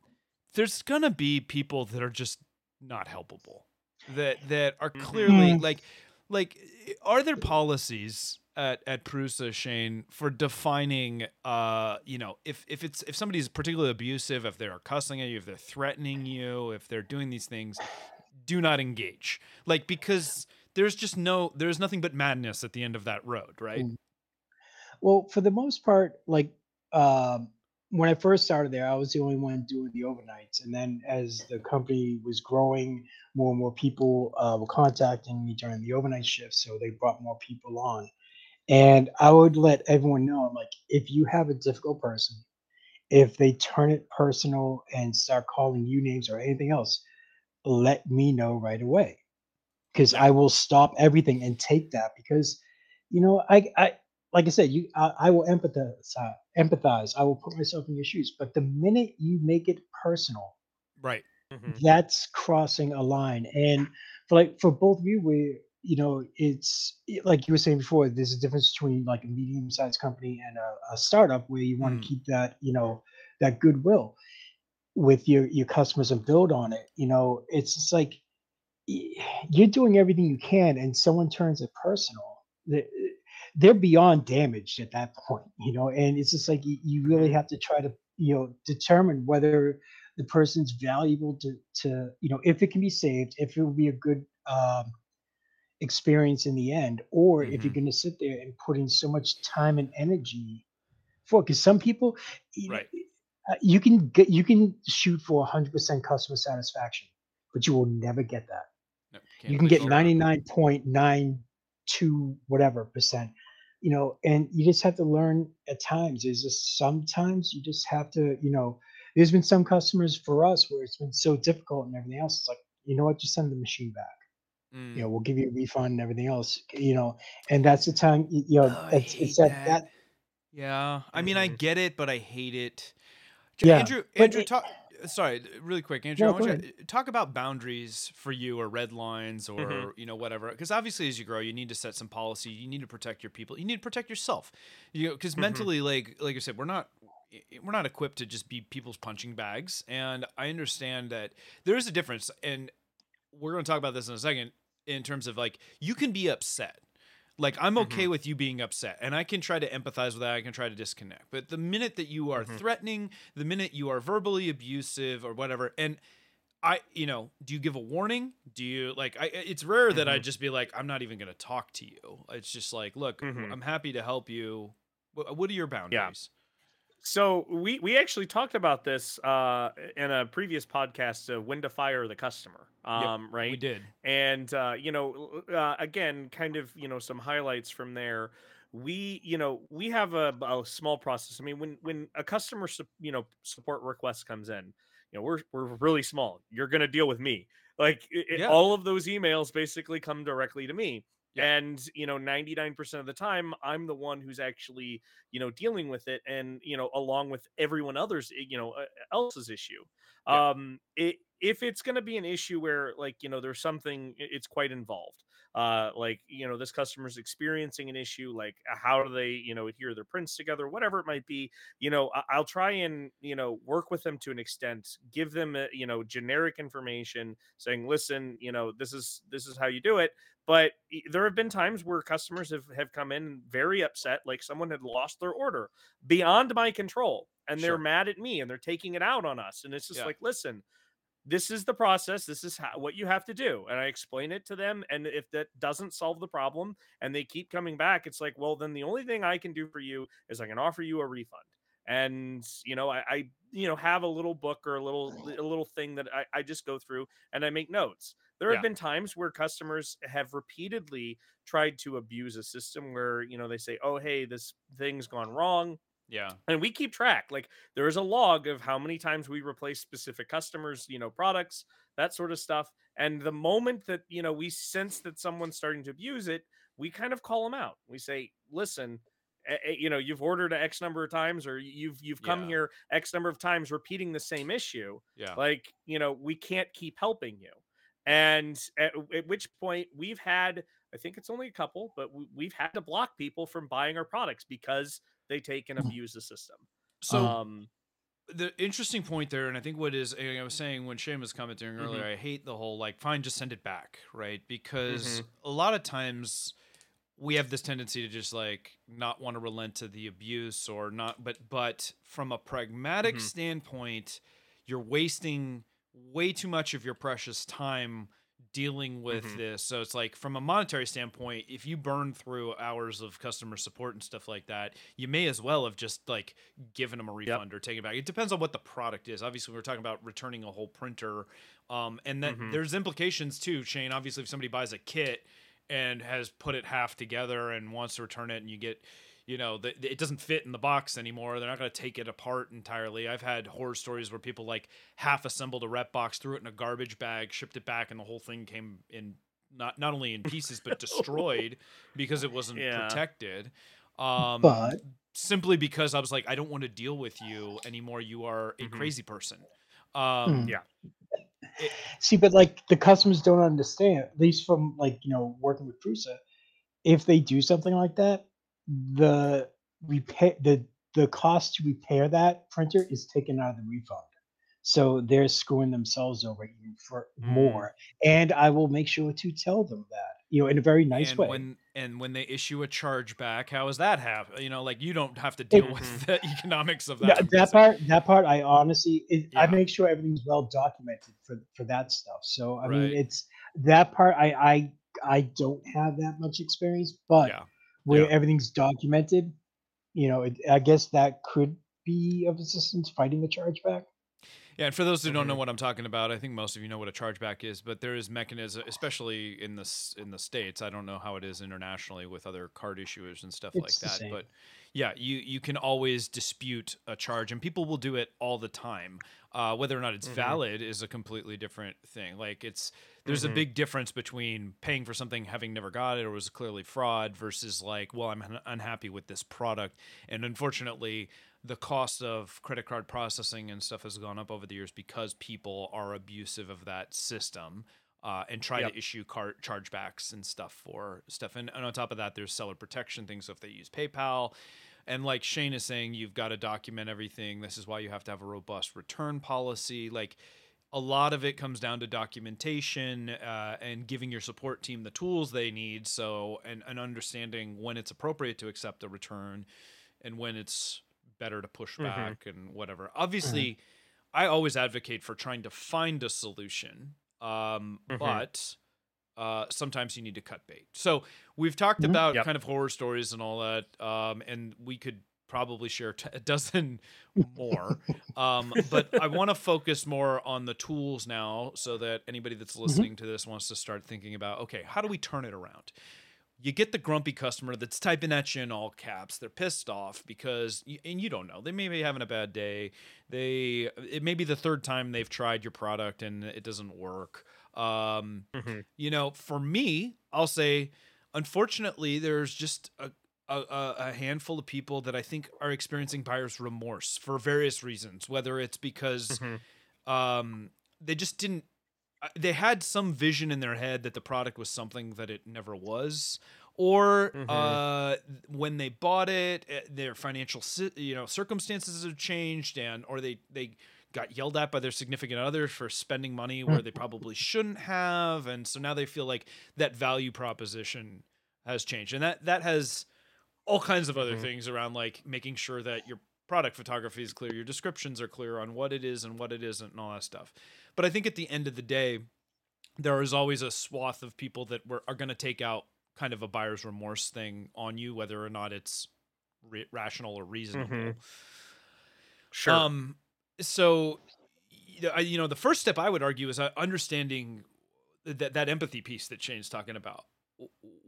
there's gonna be people that are just not helpable, that that are clearly Mhm. like like are there policies at at Prusa Shane for defining uh you know if if it's if somebody's particularly abusive if they're cussing at you if they're threatening you if they're doing these things do not engage like because there's just no there's nothing but madness at the end of that road right Mm. Well, for the most part, like um, when I first started there, I was the only one doing the overnights, and then as the company was growing, more and more people uh, were contacting me during the overnight shift, so they brought more people on. And I would let everyone know, I'm like, if you have a difficult person, if they turn it personal and start calling you names or anything else, let me know right away. Because I will stop everything and take that because you know I I like I said you I, I will empathize empathize I will put myself in your shoes but the minute you make it personal right. Mhm. that's crossing a line and for like for both of you we you know it's it- like you were saying before there's a difference between like a medium sized company and a, a startup where you want Mm. to keep that you know that goodwill with your your customers and build on it you know it's just like you're doing everything you can and someone turns it personal they- they're beyond damaged at that point you know and it's just like you, you really Mhm. have to try to you know determine whether the person's valuable to to you know if it can be saved if it will be a good um experience in the end or if you're Mhm. going to sit there and put in so much time and energy for because some people you Right. uh, you can get you can shoot for 100% customer satisfaction but you will never get that No, you can get all. 99.92 whatever percent you know and you just have to learn at times is just sometimes you just have to you know there's been some customers for us where it's been so difficult and everything else it's like you know what just send the machine back Mm. you know we'll give you a refund and everything else you know and that's the time you know Oh, it's, it's that, that. that Yeah, I mean, I Mhm. get it, but I hate it. Yeah, Andrew, Andrew, it- talk. Sorry, really quick, Andrew. No, I want you to talk about boundaries for you, or red lines, or Mhm. you know whatever. Because obviously, as you grow, you need to set some policy. You need to protect your people. You need to protect yourself. You know, because Mhm. mentally, like like I said, we're not we're not equipped to just be people's punching bags. And I understand that there is a difference, and we're going to talk about this in a second. In terms of like, you can be upset. Like I'm okay with you being upset, and I can try to empathize with that. I can try to disconnect. But the minute that you are Mhm. threatening, the minute you are verbally abusive or whatever, and I, you know, do you give a warning? Do you like? I, it's rare that I Mhm. just be like, I'm not even going to talk to you. It's just like, look, Mhm. I'm happy to help you. What, what are your boundaries? So we we actually talked about this uh, in a previous podcast, uh, when to fire the customer, um, right? We did. and uh, you know uh, again kind of you know some highlights from there we you know we have a, a small process i mean when when a customer sup- you know support request comes in you know we're we're really small you're going to deal with me like it, it- Yeah. all of those emails basically come directly to me Yeah. and you know 99% of the time i'm the one who's actually you know dealing with it and you know along with everyone others eh, you know else's issue Yeah. um it, if it's going to be an issue where like you know there's something it's quite involved uh like you know this customer's experiencing an issue like uh, how do they you know adhere their prints together whatever it might be you know I- i'll try and you know work with them to an extent give them a, you know generic information saying listen you know this is this is how you do it but there have been times where customers have, have come in very upset like someone had lost their order beyond my control and they're Sure. mad at me and they're taking it out on us and it's just Yeah. like listen this is the process this is how, what you have to do and i explain it to them and if that doesn't solve the problem and they keep coming back it's like well then the only thing i can do for you is i can offer you a refund and you know i, I you know have a little book or a little a little thing that I, I just go through and i make notes. There have been times where customers have repeatedly tried to abuse a system where you know they say oh hey this thing's gone wrong Yeah. and we keep track like there is a log of how many times we replace specific customers you know products that sort of stuff and the moment that you know we sense that someone's starting to abuse it we kind of call them out we say listen eh, eh, you know you've ordered x number of times or you've you've come Yeah. here x number of times repeating the same issue Yeah. like you know we can't keep helping you and at, at which point we've had i think it's only a couple but we, we've had to block people from buying our products because they take and abuse the system So um the interesting point there, and I think what is I was saying when Shane was commenting earlier, I hate the whole like fine, just send it back, right? Because a lot of times we have this tendency to just like not want to relent to the abuse or not, but but from a pragmatic Mhm. standpoint, you're wasting way too much of your precious time dealing with Mhm. this. So it's like from a monetary standpoint, if you burn through hours of customer support and stuff like that, you may as well have just like given them a refund or taken it back. It depends on what the product is. Obviously, we're talking about returning a whole printer, um, and that Mhm. there's implications too. Shane, obviously, if somebody buys a kit and has put it half together and wants to return it, and you get you know, the, the- it doesn't fit in the box anymore. They're not going to take it apart entirely. I've had horror stories where people like half assembled a rep box, threw it in a garbage bag, shipped it back, and the whole thing came in not not only in pieces but destroyed because it wasn't Yeah. protected. Um, But simply because I was like, I don't want to deal with you anymore. You are a Mhm. crazy person. Um, Mm. Yeah. see, but like the customers don't understand, at least from like, you know, working with Prusa, if they do something like that, the repair the the cost to repair that printer is taken out of the refund. So they're screwing themselves over even for Mm. more. And I will make sure to tell them that, you know, in a very nice and way. when and when they issue a chargeback, how is that happen? You know, like you don't have to deal with Mhm. the economics of that. that, that guessing. part that part I honestly it, I make sure everything's well documented for for that stuff. So I Right. mean it's that part I I I don't have that much experience, but yeah, where Yeah. everything's documented, you know, it, I guess that could be of assistance fighting a chargeback. yeah. And for those who don't know what I'm talking about, I think most of you know what a chargeback is, but there is mechanism, especially in this in the states. I don't know how it is internationally with other card issuers and stuff It's like that, but yeah, you you can always dispute a charge, and people will do it all the time. Uh, whether or not it's Mhm. valid is a completely different thing. Like it's there's Mhm. a big difference between paying for something having never got it or was clearly fraud versus like, well, I'm un- unhappy with this product, and unfortunately, the cost of credit card processing and stuff has gone up over the years because people are abusive of that system. Uh, and try Yep. to issue card chargebacks and stuff for stuff. And, and on top of that, there's seller protection things. So if they use PayPal, and like Shane is saying, you've got to document everything. This is why you have to have a robust return policy. Like a lot of it comes down to documentation uh, and giving your support team the tools they need. So, and, and understanding when it's appropriate to accept a return and when it's better to push Mhm. back and whatever. Obviously, I always advocate for trying to find a solution. Um, Mhm. But uh, sometimes you need to cut bait. So we've talked Mhm. about Yep. kind of horror stories and all that, um, and we could probably share t- a dozen more. um, but I want to focus more on the tools now, so that anybody that's listening to this wants to start thinking about, okay, how do we turn it around? You get the grumpy customer that's typing at you in all caps. They're pissed off because, and you don't know, they may be having a bad day. They, it may be the third time they've tried your product and it doesn't work. Um, Mhm. you know, for me, I'll say unfortunately, there's just a, a a handful of people that I think are experiencing buyer's remorse for various reasons. Whether it's because Mhm. um, they just didn't uh, they had some vision in their head that the product was something that it never was or Mhm. uh, when they bought it eh, their financial you know circumstances have changed and or they they got yelled at by their significant other for spending money where they probably shouldn't have and so now they feel like that value proposition has changed and that that has all kinds of other Mhm. things around like making sure that your product photography is clear your descriptions are clear on what it is and what it isn't and all that stuff but i think at the end of the day there is always a swath of people that were, are going to take out kind of a buyer's remorse thing on you whether or not it's re- rational or reasonable Mhm. Sure. um, so, you know, the first step I would argue is uh, understanding that that empathy piece that Shane's talking about.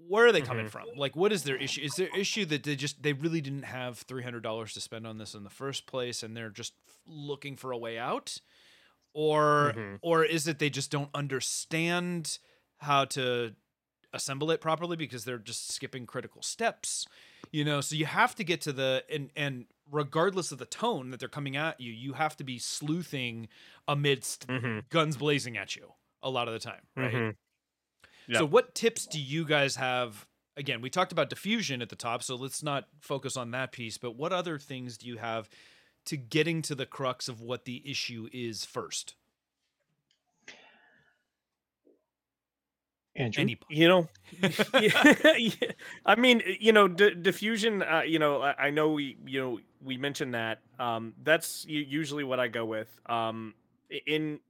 Where are they coming Mhm. from? Like, what is their issue? Is their issue that they just they really didn't have three hundred dollars to spend on this in the first place, and they're just looking for a way out, or Mhm. or is it they just don't understand how to assemble it properly because they're just skipping critical steps you know so you have to get to the and and regardless of the tone that they're coming at you you have to be sleuthing amidst Mhm. guns blazing at you a lot of the time right Mhm. so what tips do you guys have again we talked about diffusion at the top so let's not focus on that piece but what other things do you have to getting to the crux of what the issue is first Andrew. any you know yeah, yeah. i mean you know d- diffusion uh, you know I, I know we you know we mentioned that um that's usually what i go with um in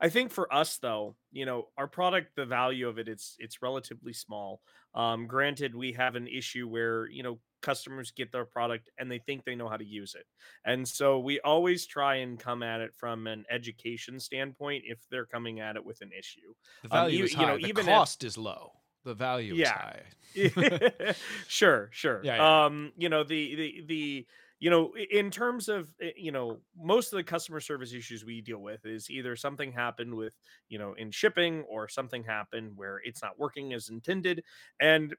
i think for us though you know our product the value of it it's it's relatively small um granted we have an issue where you know customers get their product and they think they know how to use it and so we always try and come at it from an education standpoint if they're coming at it with an issue the Um, value you- is you high know, the even if- cost is low the value is Yeah. high sure, sure. Yeah, yeah. Um, you know, the the the you know, in terms of uh, you know, most of the customer service issues we deal with is either something happened with, you know, in shipping or something happened where it's not working as intended. And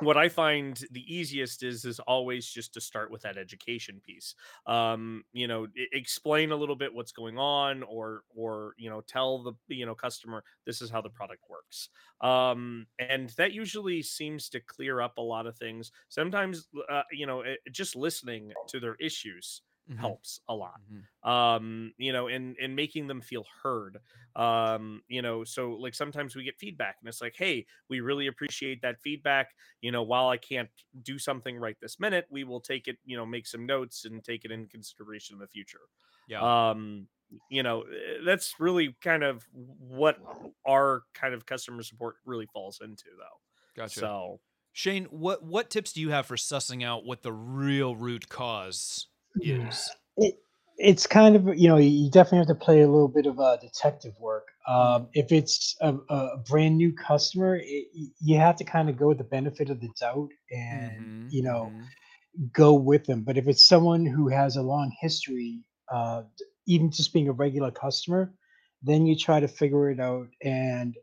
what I find the easiest is is always just to start with that education piece. Um, you know, explain a little bit what's going on, or or you know, tell the you know customer this is how the product works. Um, and that usually seems to clear up a lot of things. Sometimes, uh, you know, it, just listening to their issues Mhm, helps a lot mhm. um you know and and making them feel heard um you know so like sometimes we get feedback and it's like hey we really appreciate that feedback. You know while i can't do something right this minute we will take it you know make some notes and take it in consideration in the future. Yeah. Um you know eh, that's really kind of what our kind of customer support really falls into though. Gotcha. So Shane, what what tips do you have for sussing out what the real root cause Is? it, it's kind of you know you definitely have to play a little bit of uh, detective work um, if it's a, a brand new customer it, you have to kind of go with the benefit of the doubt and Mhm, you know mhm. go with them but if it's someone who has a long history uh, even just being a regular customer then you try to figure it out and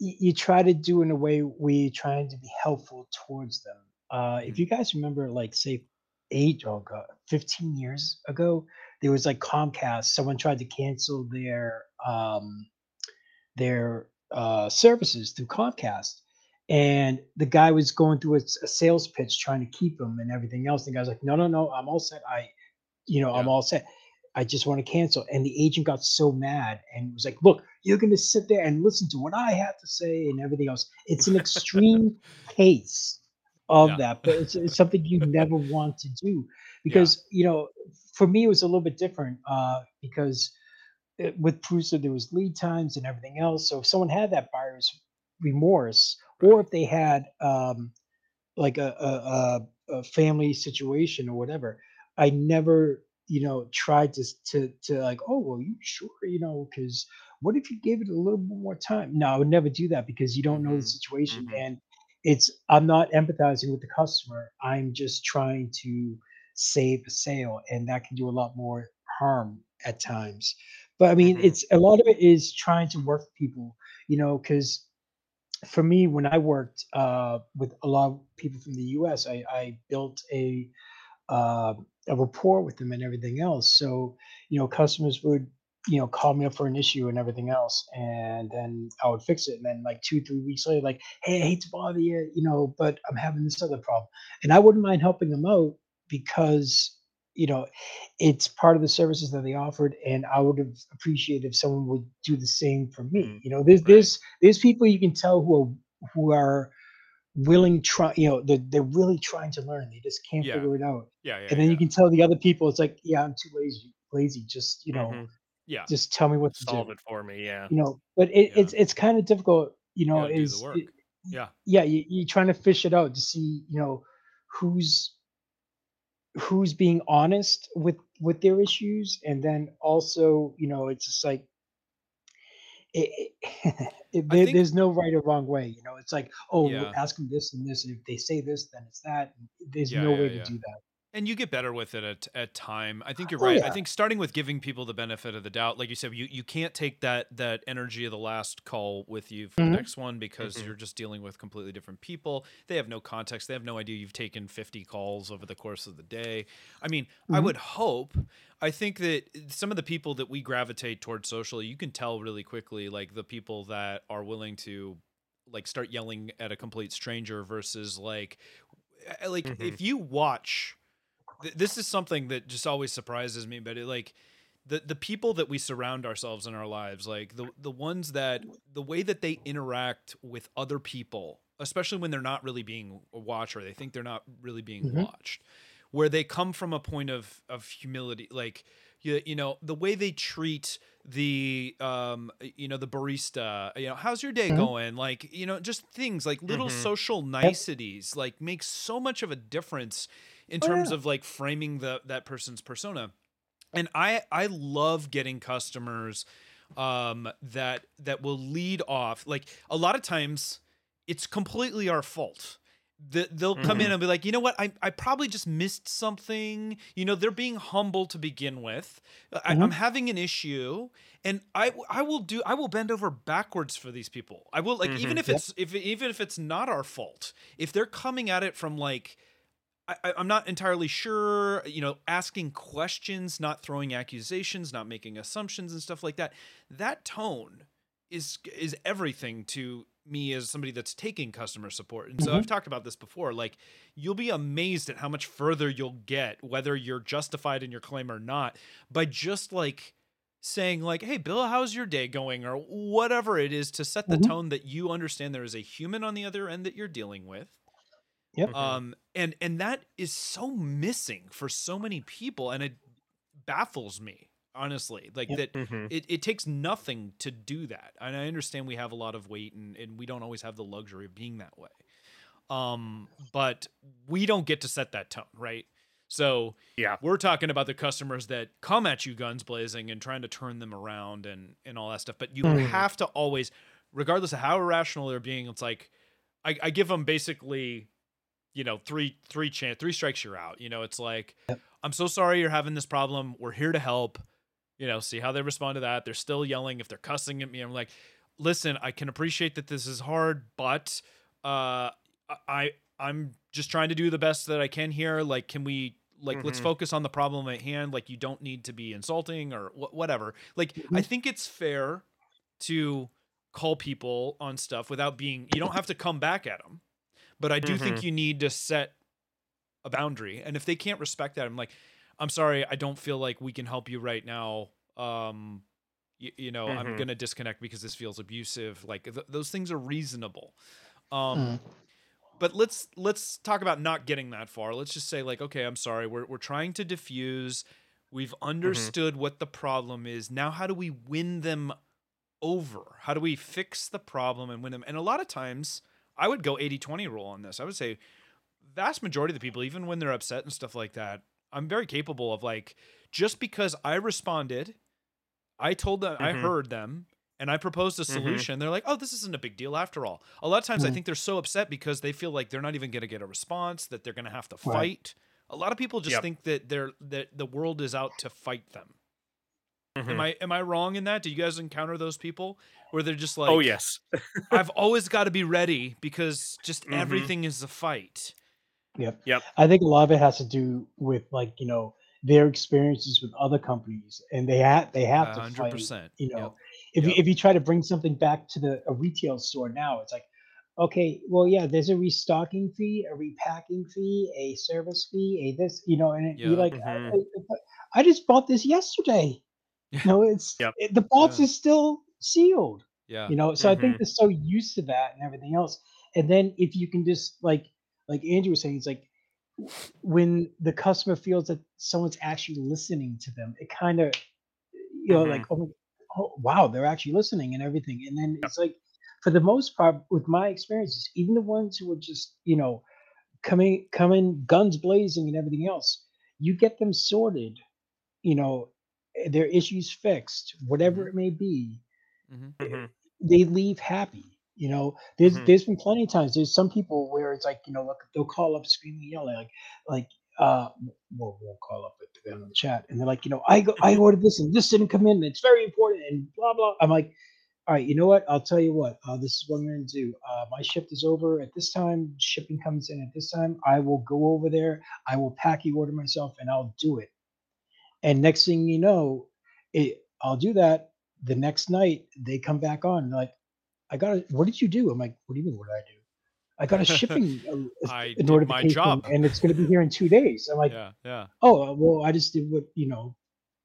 y- you try to do in a way we you're trying to be helpful towards them. Uh, if Mhm. you guys remember, like say eight oh god, 15 years ago, there was like Comcast. Someone tried to cancel their um, their uh, services through Comcast, and the guy was going through a sales pitch trying to keep them and everything else. The guy's like, "No, no, no, I'm all set. I, you know, I'm all set. I just want to cancel." And the agent got so mad and was like, "Look, you're going to sit there and listen to what I have to say and everything else. It's an extreme case of Yeah. that, but it's, it's something you never want to do because you know, for me, it was a little bit different uh, because it, with Prusa, there was lead times and everything else. So if someone had that buyer's remorse, or Right. if they had um, like a, a, a, a family situation or whatever, I never, you know, tried to s- to to like, oh well, you sure, you know, because what if you gave it a little bit more time? No, I would never do that because you don't know the Mhm, situation, mhm. and it's I'm not empathizing with the customer. I'm just trying to save a sale, and that can do a lot more harm at times. But I mean, Mhm. it's a lot of it is trying to work with people, you know, because for me, when I worked uh, with a lot of people from the U.S., I, I built a uh, a rapport with them and everything else. So, you know, customers would, you know, call me up for an issue and everything else, and then I would fix it. And then like two, three weeks later, like, hey, I hate to bother you, you know, but I'm having this other problem, and I wouldn't mind helping them out because, you know, it's part of the services that they offered, and I would have appreciated if someone would do the same for me. Mm, You know, there's there's there's people you can tell who are who are willing try you know they're, they're really trying to learn they just can't Yeah. figure it out Yeah. Yeah. and then Yeah. you can tell the other people it's like yeah i'm too lazy lazy just you know hmm Yeah. just tell me what to Solve do it for me. Yeah. you know but it, Yeah. it's it's kind of difficult you You know got to do the is work. it, Yeah. yeah you, you're trying to fish it out to see you know who's who's being honest with with their issues and then also you know it's just like it, it, there, think. there's no right or wrong way you know it's like oh Yeah. ask them this and this and if they say this then it's that there's Yeah. no way to do that And you get better with it at at time. I think you're oh right. I think starting with giving people the benefit of the doubt, like you said, you, you can't take that that energy of the last call with you for the hmm next one because hmm you're just dealing with completely different people. They have no context. They have no idea you've taken 50 calls over the course of the day. I mean, I hmm would hope. I think that some of the people that we gravitate towards socially, you can tell really quickly, like the people that are willing to like start yelling at a complete stranger versus like eh, like if you watch th- this is something that just always surprises me but it like the the people that we surround ourselves in our lives like the the ones that the way that they interact with other people especially when they're not really being watched or they think they're not really being hmm watched where they come from a point of of humility like you, you know the way they treat the um you know the barista you know how's your day hmm going? Like you know just things like little hmm social niceties like make so much of a difference in oh terms yeah of like framing the that person's persona and i i love getting customers um that that will lead off like a lot of times it's completely our fault the, they'll come in hmm and be like, you know what? I, I probably just missed something. You know, they're being humble to begin with. I, hmm I'm having an issue, and I I will do I will bend over backwards for these people. I will like even hmm if yep it's if even if it's not our fault. If they're coming at it from like I, I'm not entirely sure, you know, asking questions, not throwing accusations, not making assumptions and stuff like that. That tone is is everything to me as somebody that's taking customer support. And so hmm I've talked about this before. Like you'll be amazed at how much further you'll get, whether you're justified in your claim or not, by just like saying like hey bill how's your day going or whatever it is to set the hmm tone that you understand there is a human on the other end that you're dealing with yep um and and that is so missing for so many people and it baffles me honestly like that hmm it, it takes nothing to do that and i understand we have a lot of weight and, and we don't always have the luxury of being that way um but we don't get to set that tone right? So Yeah. we're talking about the customers that come at you guns blazing and trying to turn them around and and all that stuff but you hmm hmm have to always regardless of how irrational they're being it's like i, I give them basically you know three three chance three strikes you're out. You know it's like yep. I'm so sorry you're having this problem. We're here to help. You know see how they respond to that. They're still yelling if they're cussing at me i'm like listen i can appreciate that this is hard but uh i i'm just trying to do the best that i can here. Like can we like let's hmm focus on the problem at hand. Like you don't need to be insulting or wh- whatever. Like i hmm think it's fair to call people on stuff without being you don't have to come back at them but i do hmm think you need to set a boundary and if they can't respect that i'm like i'm sorry i don't feel like we can help you right now um you, you know i'm hmm gonna disconnect because this feels abusive like th- those things are reasonable. Um mm but let's let's talk about not getting that far. Let's just say like okay i'm sorry we're, we're trying to diffuse we've hmm understood what the problem is. Now how do we win them over? How do we fix the problem and win them? And a lot of times i would go 80-20 rule on this. I would say vast majority of the people even when they're upset and stuff like that i'm very capable of like just because i responded i told them i hmm heard them and i proposed a hmm solution they're like oh this isn't a big deal after all. A lot of times i mm think they're so upset because they feel like they're not even going to get a response that they're going to have to right. fight. A lot of people just Yep. think that they're that the world is out to fight them Mhm. Am I am I wrong in that? Do you guys encounter those people where they're just like, oh yes. I've always got to be ready because just Mhm. everything is a fight." Yep. Yep. I think a lot of it has to do with like you know their experiences with other companies, and they have they have A to hundred fight. percent. You know, Yep. if Yep. you if you try to bring something back to the a retail store now, it's like, okay, well, yeah, there's a restocking fee, a repacking fee, a service fee, a this, you know, and it, you're like, I, Mhm. I, I just bought this yesterday. You know, it's Yep. it, the box Yeah. is still sealed. Yeah. You know, so I Mhm. think they're so used to that and everything else. And then if you can just like like Andrew was saying, it's like when the customer feels that someone's actually listening to them, it kind of you know like oh, oh wow they're actually listening and everything. And then it's like for the most part with my experiences, even the ones who are just you know coming coming guns blazing and everything else, you get them sorted, you know, their issues fixed, whatever Mhm. it may be Mhm. Mhm. they leave happy. You know, there's Mhm. there's been plenty of times. There's some people where it's like, you know, look, they'll call up screaming, yelling, like, like, uh, we'll, we'll call up at the, on the chat, and they're like, you know, I go, I ordered this, and this didn't come in, and it's very important, and blah blah. I'm like, all right, you know what? I'll tell you what. Uh, this is what I'm going to do. Uh, my shift is over at this time. Shipping comes in at this time. I will go over there. I will pack the order myself, and I'll do it. And next thing you know, it I'll do that. The next night they come back on like, I got to What did you do? I'm like, what do you mean? What did I do? I got a shipping uh, I a did my notification, job. and it's going to be here in two days. I'm like, yeah. Yeah. oh uh, well, I just did what you know,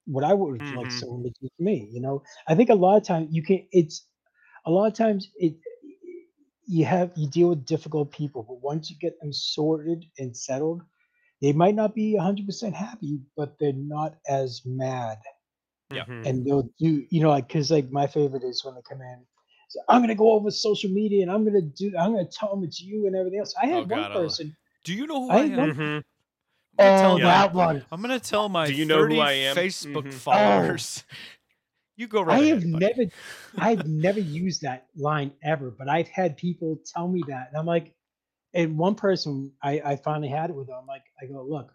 what I would like Mhm. someone to do to me. You know, I think a lot of times you can. It's a lot of times it you have you deal with difficult people, but once you get them sorted and settled, they might not be 100% happy, but they're not as mad Yeah. Mhm. and they'll do you know like because like my favorite is when they come in so i'm gonna go over social media and i'm gonna do i'm gonna tell them it's you and everything else i Oh, had God, I one person Do you know who I I, am? love- Mhm. I'm gonna oh tell Yeah. that my, one I'm gonna tell my Do you know 30 who I am? Facebook Mhm. followers. You go right i have buddy. never i've never used that line ever but i've had people tell me that and i'm like and one person i i finally had it with them i'm like i go look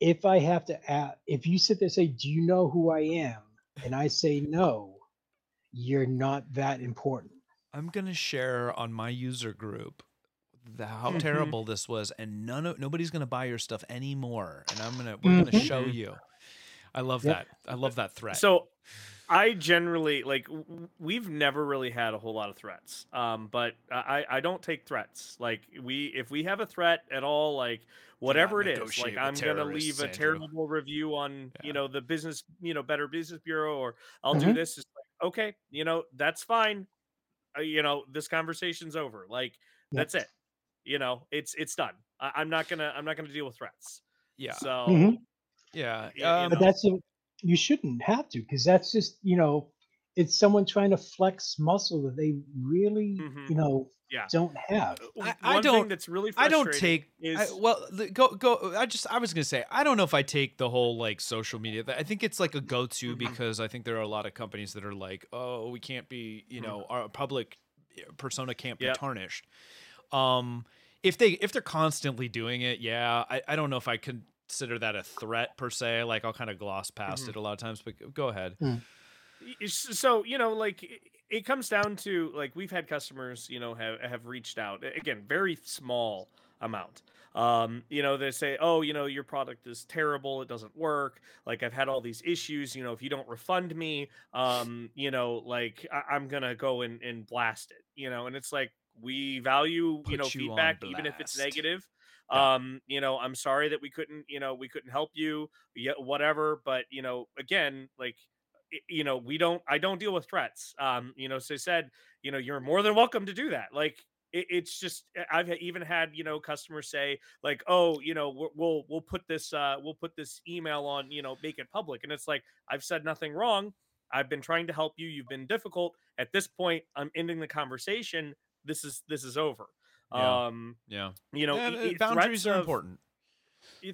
if i have to ask if you sit there and say do you know who i am and i say no you're not that important I'm gonna share on my user group the, how Mhm. terrible this was, and none of nobody's gonna buy your stuff anymore. And I'm gonna we're gonna show Mhm. you. I love Yep. that. I love that threat. So I generally like w- w- we've never really had a whole lot of threats. Um, but I I don't take threats. Like we if we have a threat at all, like whatever it is, like I'm gonna leave terrorists, a Andrew. terrible review on Yeah. you know the business you know Better Business Bureau or I'll do Mhm. this. It's like okay, you know that's fine. Uh, you know this conversation's over. Like Yep. that's it. You know it's it's done. I, I'm not gonna I'm not gonna deal with threats. yeah, So Mhm. yeah. y- you Um, But that's a, you shouldn't have to because that's just you know it's someone trying to flex muscle that they really Mhm. you know Yeah. don't have. Uh, I- One I don't- that's really I don't take. I, well, go go. I just I was gonna say I don't know if I take the whole like social media. I think it's like a go to Mhm. because I think there are a lot of companies that are like, oh, we can't be, you Mhm. know, our public eh, persona can't be Yep. tarnished. Um, if they if they're constantly doing it, yeah, I, I don't know if I consider that a threat per se. Like I'll kind of gloss past Mhm. it a lot of times, but go ahead. Y- s- so you know like it, it comes down to like we've had customers you know have have reached out again very small amount um you know they say oh you know your product is terrible it doesn't work like i've had all these issues you know if you don't refund me um you know like I- i'm gonna go and, and blast it you know and it's like we value Put you know you feedback even if it's negative Um you know i'm sorry that we couldn't you know we couldn't help you whatever but you know again like you know we don't i don't deal with threats um you know so said you know you're more than welcome to do that like it, it's just uh, i've even had you know customers say like oh you know we'll, we'll put this uh we'll put this email on you know make it public and it's like i've said nothing wrong. I've been trying to help you. You've been difficult. At this point i'm ending the conversation. This is this is over Yeah. um Yeah, you know Yeah, uh, e- boundaries are of- important.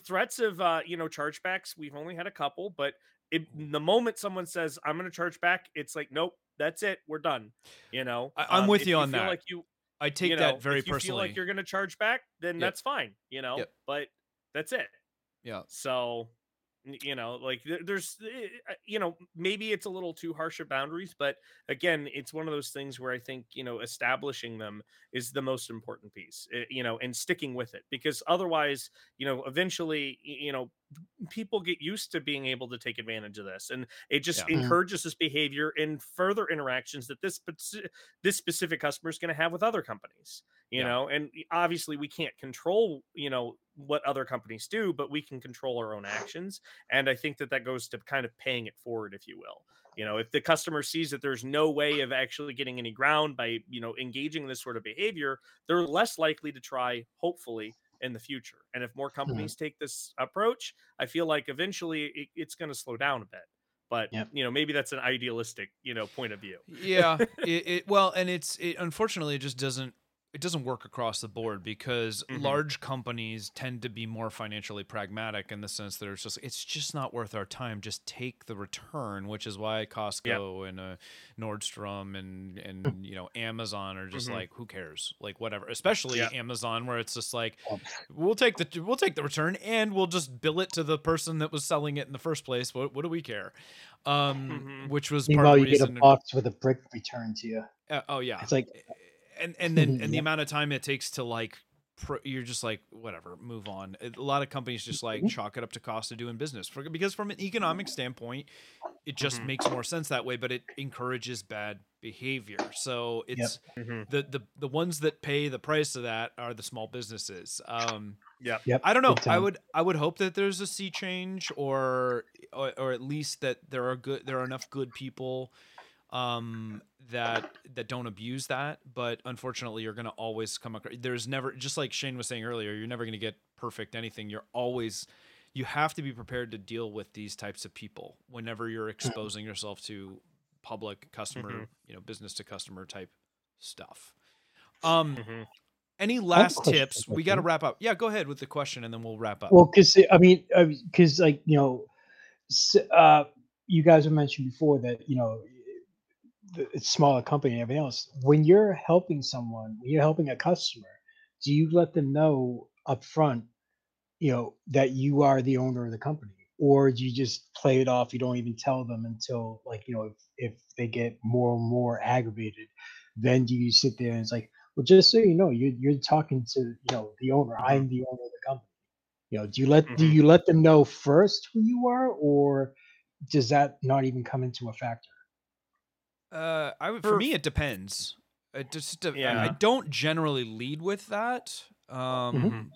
threats of uh you know chargebacks we've only had a couple but it, the moment someone says i'm going to charge back it's like nope that's it we're done you know I- I'm Um, with you on feel that. like you I take you know, that very if you feel personally. like you're going to charge back then Yep. that's fine you know Yep. but that's it yeah. so you know like there's eh, uh, you know maybe it's a little too harsh of boundaries but again it's one of those things where i think you know establishing them is the most important piece eh, you know and sticking with it because otherwise you know eventually you know people get used to being able to take advantage of this and it just Yeah. Mhm. encourages this behavior in further interactions that this speci- this specific customer is going to have with other companies you Yeah. know and obviously we can't control you know what other companies do but we can control our own actions and i think that that goes to kind of paying it forward if you will you know if the customer sees that there's no way of actually getting any ground by you know engaging in this sort of behavior they're less likely to try hopefully in the future and if more mm-hmm. companies take this approach i feel like eventually it, it's going to slow down a bit but Yep. you know maybe that's an idealistic you know point of view yeah it, it well and it's it unfortunately it just doesn't it doesn't work across the board because Mhm. large companies tend to be more financially pragmatic in the sense that it's just it's just not worth our time just take the return which is why Costco and uh, Nordstrom and and you know Amazon are just Mhm. like who cares like whatever especially. Amazon where it's just like we'll take the we'll take the return and we'll just bill it to the person that was selling it in the first place what, what do we care um Mhm. which was part Meanwhile, of you get a box with a brick returned to you. uh, oh yeah It's like and and then and the amount of time it takes to like pro, you're just like whatever move on a lot of companies just like Mhm. chalk it up to cost of doing business for, because from an economic standpoint it just Mhm. makes more sense that way but it encourages bad behavior so it's Mhm. the, the the ones that pay the price of that are the small businesses um yeah Yep. I don't know. I would I would hope that there's a sea change or, or or at least that there are good there are enough good people um that that don't abuse that, but unfortunately you're going to always come across there's never just like Shane was saying earlier, you're never going to get perfect anything. You're always you have to be prepared to deal with these types of people whenever you're exposing yourself to public customer, Mhm. you know, business to customer type stuff. Um Mhm. any last question tips? We got to wrap up. Yeah, go ahead with the question, and then we'll wrap up. Well, because I mean, because like you know, uh, you guys have mentioned before that you know, it's smaller company and everything else. When you're helping someone, when you're helping a customer, do you let them know up front, you know, that you are the owner of the company, or do you just play it off? You don't even tell them until like you know, if if they get more and more aggravated, then do you sit there and it's like, well, just so you know, you're you're talking to you know the owner. Mhm. I'm the owner of the company. You know, do you let do Mhm. you let them know first who you are, or does that not even come into a factor? Uh, I would, for For- me, it depends. It just, I- I, don't generally lead with that. Um, Mhm.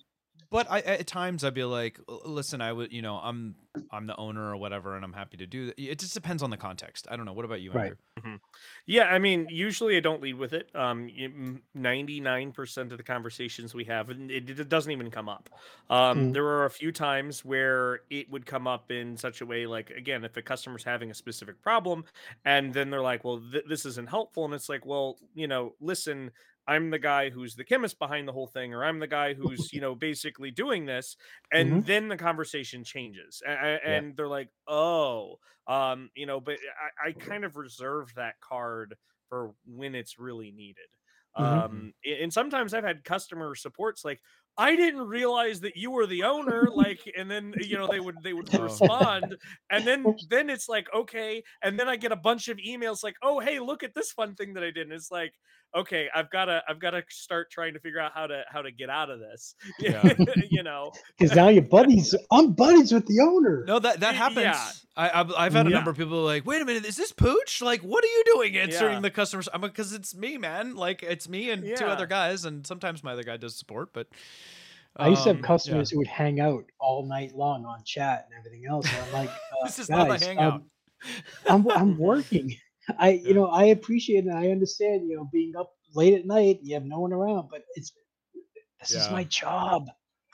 But I at times I'd be like, listen, I would, you know, I'm I'm the owner or whatever, and I'm happy to do that. It just depends on the context. I don't know. What about you, Right. Andrew? Yeah, I mean, usually I don't lead with it. Um, ninety nine percent of the conversations we have, it, it doesn't even come up. Um, Mm. there are a few times where it would come up in such a way, like again, if a customer's having a specific problem, and then they're like, "Well, th- this isn't helpful," and it's like, "Well, you know, listen." I'm the guy who's the chemist behind the whole thing, or I'm the guy who's, you know, basically doing this. And Mhm. then the conversation changes. a- a- And, they're like, oh, um, you know, but I, I kind of reserve that card for when it's really needed. Mhm. Um, and sometimes I've had customer supports like, I didn't realize that you were the owner, like, and then you know they would they would Oh. respond, and then then it's like okay, and then I get a bunch of emails like, oh hey, look at this fun thing that I did, and it's like, okay, I've got to I've got to start trying to figure out how to how to get out of this, Yeah. you know, Because now you're buddies. I'm buddies with the owner. No, that that happens. yeah. I, I've I've had a Mhm. number of people like, wait a minute, is this Pooch? Like, what are you doing answering Yeah. the customers? I'm because it's me, man. Like, it's me and two other guys, and sometimes my other guy does support, but. I used to um, have yeah. customers who would hang out all night long on chat and everything else. And I'm like, uh, This is not a guys, hangout. um, I'm I'm working. I Yeah. you know I appreciate and I understand you know being up late at night. You have no one around, but it's this is Yeah. my job.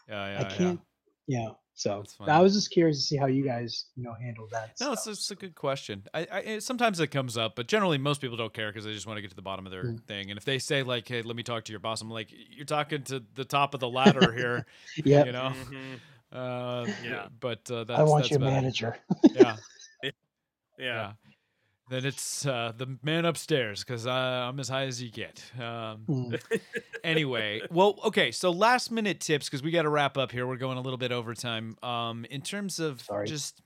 yeah, yeah, I yeah. can't. Yeah. So That's I funny. was just curious to see how you guys you know handle that. No, it's, stuff. it's a good question. I, I it- sometimes it comes up, but generally most people don't care because they just want to get to the bottom of their Mm. thing. And if they say like, "Hey, let me talk to your boss," I'm like, "You're talking to the top of the ladder here," yeah. you know. Mhm. Uh, Yeah. But uh, that's I want that's your about it. manager. Yeah, yeah. yeah. Then it's uh, the man upstairs because uh, I'm as high as you get. Um, Mm. anyway, well, okay. So last minute tips because we got to wrap up here. We're going a little bit overtime. Um, in terms of Sorry. just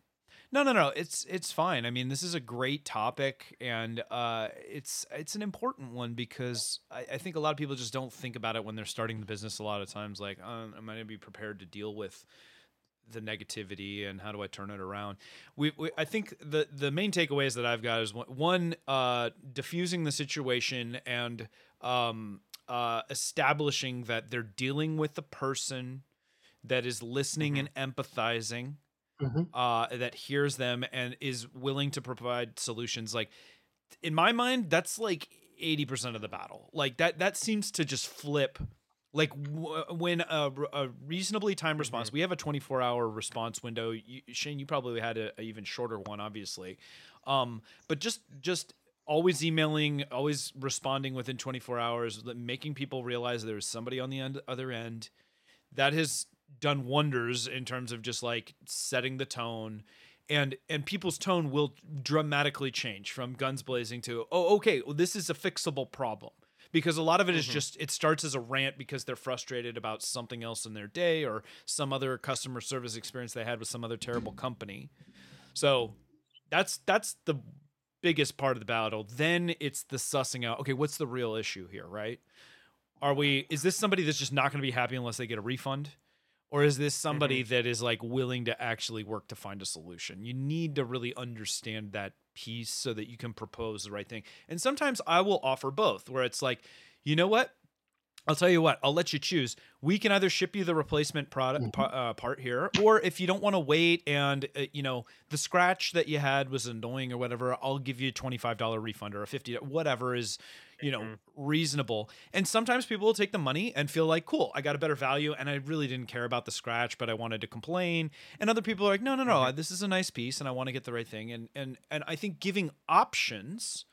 No, no, no. It's it's fine. I mean, this is a great topic, and uh, it's it's an important one because I, I think a lot of people just don't think about it when they're starting the business. A lot of times, like, um, am I going to be prepared to deal with the negativity and how do I turn it around? We, we I think the the main takeaways that I've got is one, one uh, diffusing the situation and um, uh, establishing that they're dealing with a person that is listening Mhm. and empathizing hmm uh, that hears them and is willing to provide solutions. Like in my mind, that's like eighty percent of the battle. Like that that seems to just flip. Like w- when a, a reasonably timed response, we have a twenty four hour response window. You, Shane, you probably had a, a even shorter one, obviously. Um, but just just always emailing, always responding within twenty four hours, li- making people realize there's somebody on the end, other end that has done wonders in terms of just like setting the tone and and people's tone will dramatically change from guns blazing to oh okay well, this is a fixable problem because a lot of it is Mhm. just it starts as a rant because they're frustrated about something else in their day or some other customer service experience they had with some other terrible company. So that's that's the biggest part of the battle. Then it's the sussing out okay what's the real issue here right? Are we is this somebody that's just not going to be happy unless they get a refund? Or is this somebody that is like willing to actually work to find a solution? You need to really understand that piece so that you can propose the right thing. And sometimes i will offer both where it's like you know what I'll tell you what. I'll let you choose. We can either ship you the replacement product Mhm. uh, part here, or if you don't want to wait and uh, you know the scratch that you had was annoying or whatever, I'll give you a twenty five dollar refund or a fifty whatever is you know Mhm. reasonable. And sometimes people will take the money and feel like, cool, I got a better value, and I really didn't care about the scratch, but I wanted to complain. And other people are like, no, no, no, this is a nice piece, and I want to get the right thing. And and and I think giving options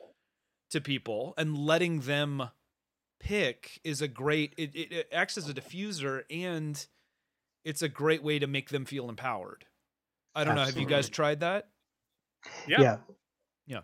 to people and letting them pick is a great it, it, it acts as a diffuser and it's a great way to make them feel empowered i don't know have you guys tried that Yeah. Yeah. Yeah.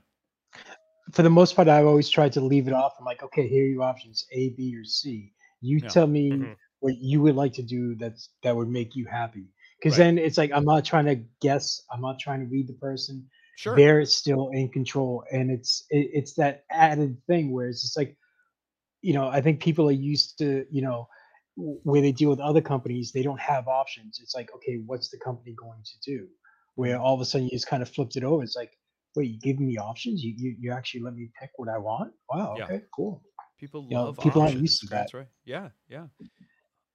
For the most part, I've always tried to leave it off. I'm like, okay, here are your options: A, B, or C. You Yeah. tell me Mhm. what you would like to do that's that would make you happy. Because Right. then it's like I'm not trying to guess. I'm not trying to read the person. sure They're still in control, and it's it, it's that added thing where it's just like, you know, I think people are used to, you know, w- where they deal with other companies, they don't have options. It's like, okay, what's the company going to do? Where Mm-hmm. all of a sudden you just kind of flipped it over. It's like, wait, you give me options? You you, you actually let me pick what I want? Wow, Yeah. okay, cool. people you know, love people aren't used to that. That's right yeah yeah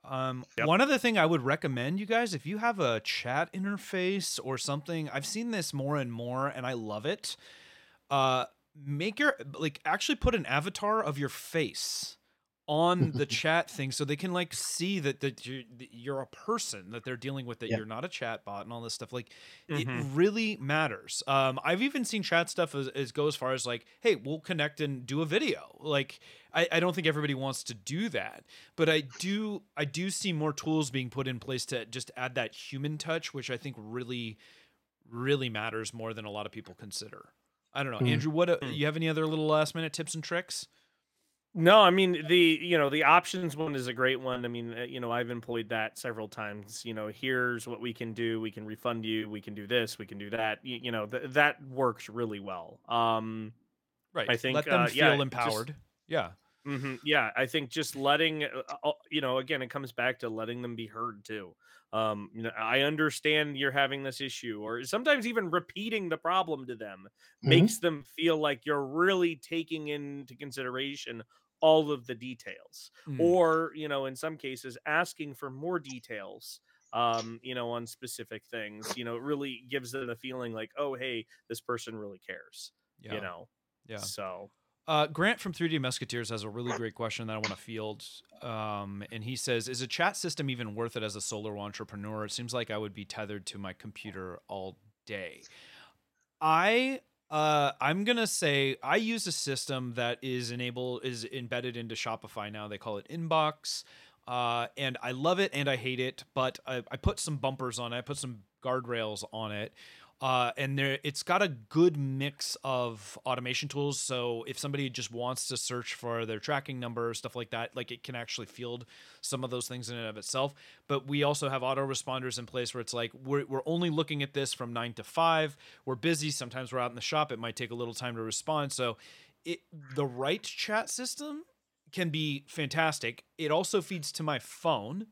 um Yep. one other thing i would recommend you guys if you have a chat interface or something i've seen this more and more and i love it uh make your like actually put an avatar of your face on the chat thing so they can like see that that you're, that you're a person that they're dealing with that Yeah. you're not a chat bot and all this stuff like Mhm. it really matters um i've even seen chat stuff as, as go as far as like hey we'll connect and do a video like I, I don't think everybody wants to do that but i do i do see more tools being put in place to just add that human touch which i think really really matters more than a lot of people consider i don't know Hmm. andrew what uh, Hmm. you have any other little last minute tips and tricks No, I mean the you know the options one is a great one. I mean uh, you know I've employed that several times. You know here's what we can do. We can refund you. We can do this. We can do that. You, you know th- that works really well. Um, right I think, let them uh, feel yeah, just- empowered yeah hmm Yeah, I think just letting uh, uh, you know again it comes back to letting them be heard too. Um, you know, I understand you're having this issue, or sometimes even repeating the problem to them Mhm. makes them feel like you're really taking into consideration all of the details, Mm. or you know, in some cases, asking for more details. Um, you know, on specific things, you know, it really gives them the feeling like, oh, hey, this person really cares. yeah You know, yeah so Uh, Grant from 3D Musketeers has a really great question that I want to field. Um, and he says, Is a chat system even worth it as a solo entrepreneur? It seems like I would be tethered to my computer all day. I uh I'm gonna say I use a system that is enable is embedded into Shopify now. They call it Inbox. Uh, and I love it and I hate it, but I, I put some bumpers on it. I put some guardrails on it. Uh, and there it's got a good mix of automation tools. So if somebody just wants to search for their tracking number, stuff like that, like it can actually field some of those things in and of itself. But we also have autoresponders in place where it's like we're we're only looking at this from nine to five. We're busy. Sometimes we're out in the shop. It might take a little time to respond. So it the right chat system can be fantastic. It also feeds to my phone.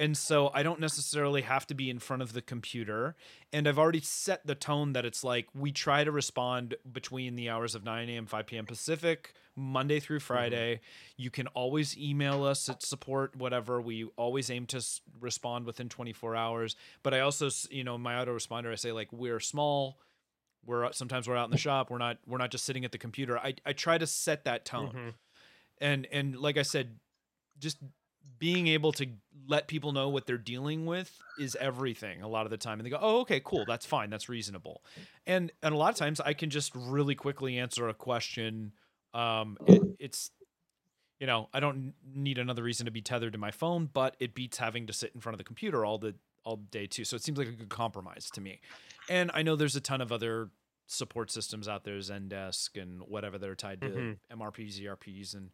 And so I don't necessarily have to be in front of the computer. And I've already set the tone that it's like we try to respond between the hours of 9 a.m., 5 p.m. Pacific, Monday through Friday. Mm-hmm. You can always email us at support, whatever. We always aim to respond within 24 hours. But I also, you know, my autoresponder, I say like we're small. We're sometimes we're out in the shop. We're not we're not just sitting at the computer. I, I try to set that tone. Mm-hmm. And and like I said, just being able to let people know what they're dealing with is everything a lot of the time. And they go oh okay cool that's fine that's reasonable. And and a lot of times i can just really quickly answer a question um it, it's you know i don't need another reason to be tethered to my phone but it beats having to sit in front of the computer all the all day too. So it seems like a good compromise to me. And i know there's a ton of other support systems out there zendesk and whatever that are tied to mm-hmm. mrps erps and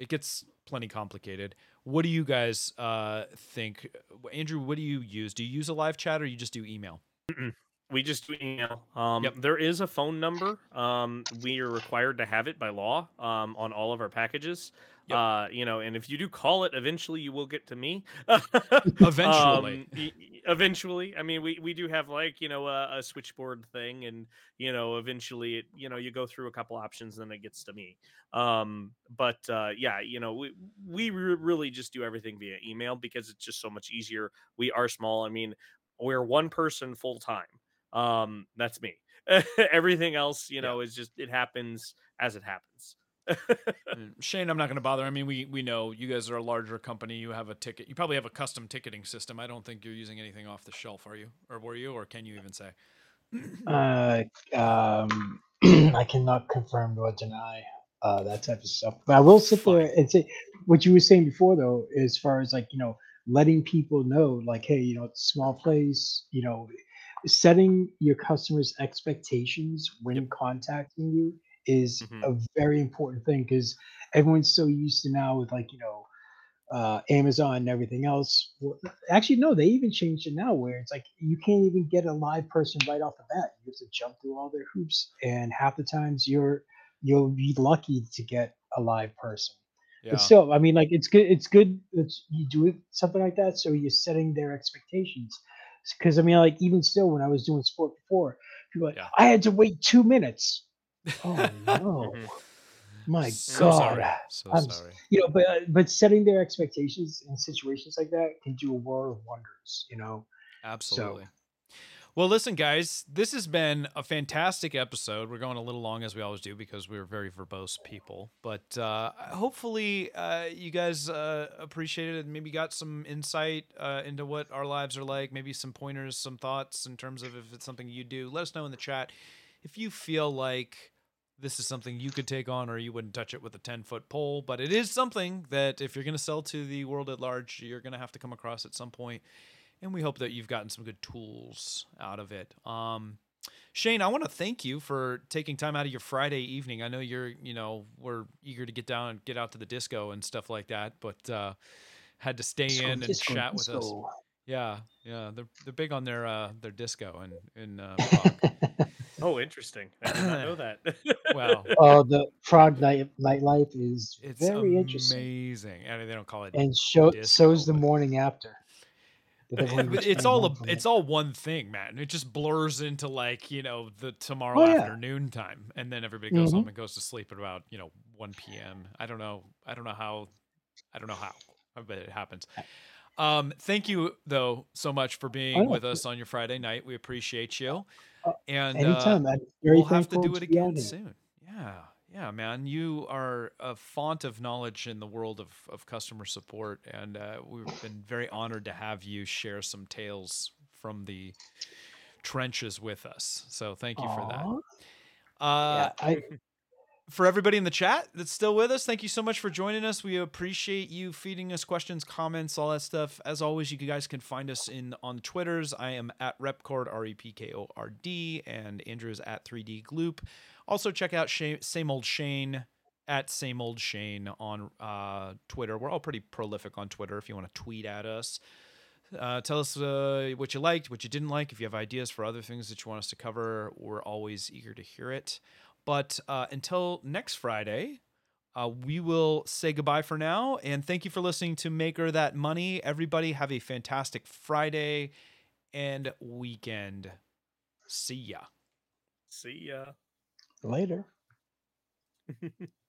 it gets plenty complicated. What do you guys uh, think, Andrew? What do you use? Do you use a live chat or you just do email? Mm-mm. We just do email. Um, yep. There is a phone number. Um, we are required to have it by law um, on all of our packages. Yep. Uh, you know, and if you do call it, eventually you will get to me. eventually, um, eventually. I mean, we we do have like you know a, a, switchboard thing, and you know, eventually, it, you know, you go through a couple options, then it gets to me. Um, but uh, yeah, you know, we we really just do everything via email because it's just so much easier. We are small. I mean, we're one person full time. Um, that's me. Everything else, you know, yeah. is just it happens as it happens. Mm, Shane, I'm not going to bother. I mean, we we know you guys are a larger company. You have a ticket. You probably have a custom ticketing system. I don't think you're using anything off the shelf, are you? Or were you? Or can you even say? uh, um, I cannot confirm nor deny uh, that type of stuff. But I will sit there and say what you were saying before, though, as far as like you know, letting people know, like, hey, you know, it's a small place. You know, setting your customers' expectations when yep. contacting you is mm-hmm. a very important thing because everyone's so used to now with like you know uh, Amazon and everything else. Well, actually, no, they even changed it now where it's like you can't even get a live person right off the bat. You have to jump through all their hoops, and half the times you're you'll be lucky to get a live person. Yeah. But still, I mean, like it's good. It's good that you do it, something like that, so you're setting their expectations. Because I mean, like even still, when I was doing sport before, people like, yeah. I had to wait two minutes Oh no. Mm-hmm. My so God, sorry. So I'm, sorry. You know, but uh, but setting their expectations in situations like that can do a world of wonders. You know, absolutely. So, well, listen, guys, this has been a fantastic episode. We're going a little long as we always do because we're very verbose people. But uh, hopefully, uh, you guys uh, appreciated it and maybe got some insight uh, into what our lives are like. Maybe some pointers, some thoughts in terms of if it's something you do. Let us know in the chat if you feel like this is something you could take on or you wouldn't touch it with a 10 foot pole but it is something that if you're going to sell to the world at large you're going to have to come across at some point and we hope that you've gotten some good tools out of it. Um, shane i want to thank you for taking time out of your friday evening. I know you're you know we're eager to get down and get out to the disco and stuff like that but uh, had to stay disco, in and disco, chat disco. with us. yeah yeah they're, they're big on their uh, their disco and in uh, Oh, interesting. I did not know that. Wow. Oh, the Prague night nightlife is It's very interesting, amazing. I mean, they don't call it and show so's the morning after. it's all a, it's all one thing, man. It just blurs into like you know the tomorrow Oh yeah. afternoon time, and then everybody goes home mm-hmm. and goes to sleep at about you know one p.m. I don't know. I don't know how. I don't know how, but it happens. Um, thank you though so much for being with us on your Friday night. We appreciate you. Uh, and anytime. Uh, we'll have to do it again soon. Yeah, yeah, man. You are a font of knowledge in the world of, of customer support, and uh, we've been very honored to have you share some tales from the trenches with us. So thank you Aww. for that. Uh, yeah, I for everybody in the chat that's still with us, thank you so much for joining us. We appreciate you feeding us questions, comments, all that stuff. As always, you guys can find us in on the Twitters. I am at Repkord R E P K O R D, and Andrew is at 3D Gloop. Also, check out Shane, Same Old Shane at Same Old Shane on uh, Twitter. We're all pretty prolific on Twitter if you want to tweet at us. Uh, tell us uh, what you liked, what you didn't like. If you have ideas for other things that you want us to cover, we're always eager to hear it. But uh, until next Friday, uh, we will say goodbye for now. And thank you for listening to Maker That Money. Everybody, have a fantastic Friday and weekend. See ya. See ya. Later.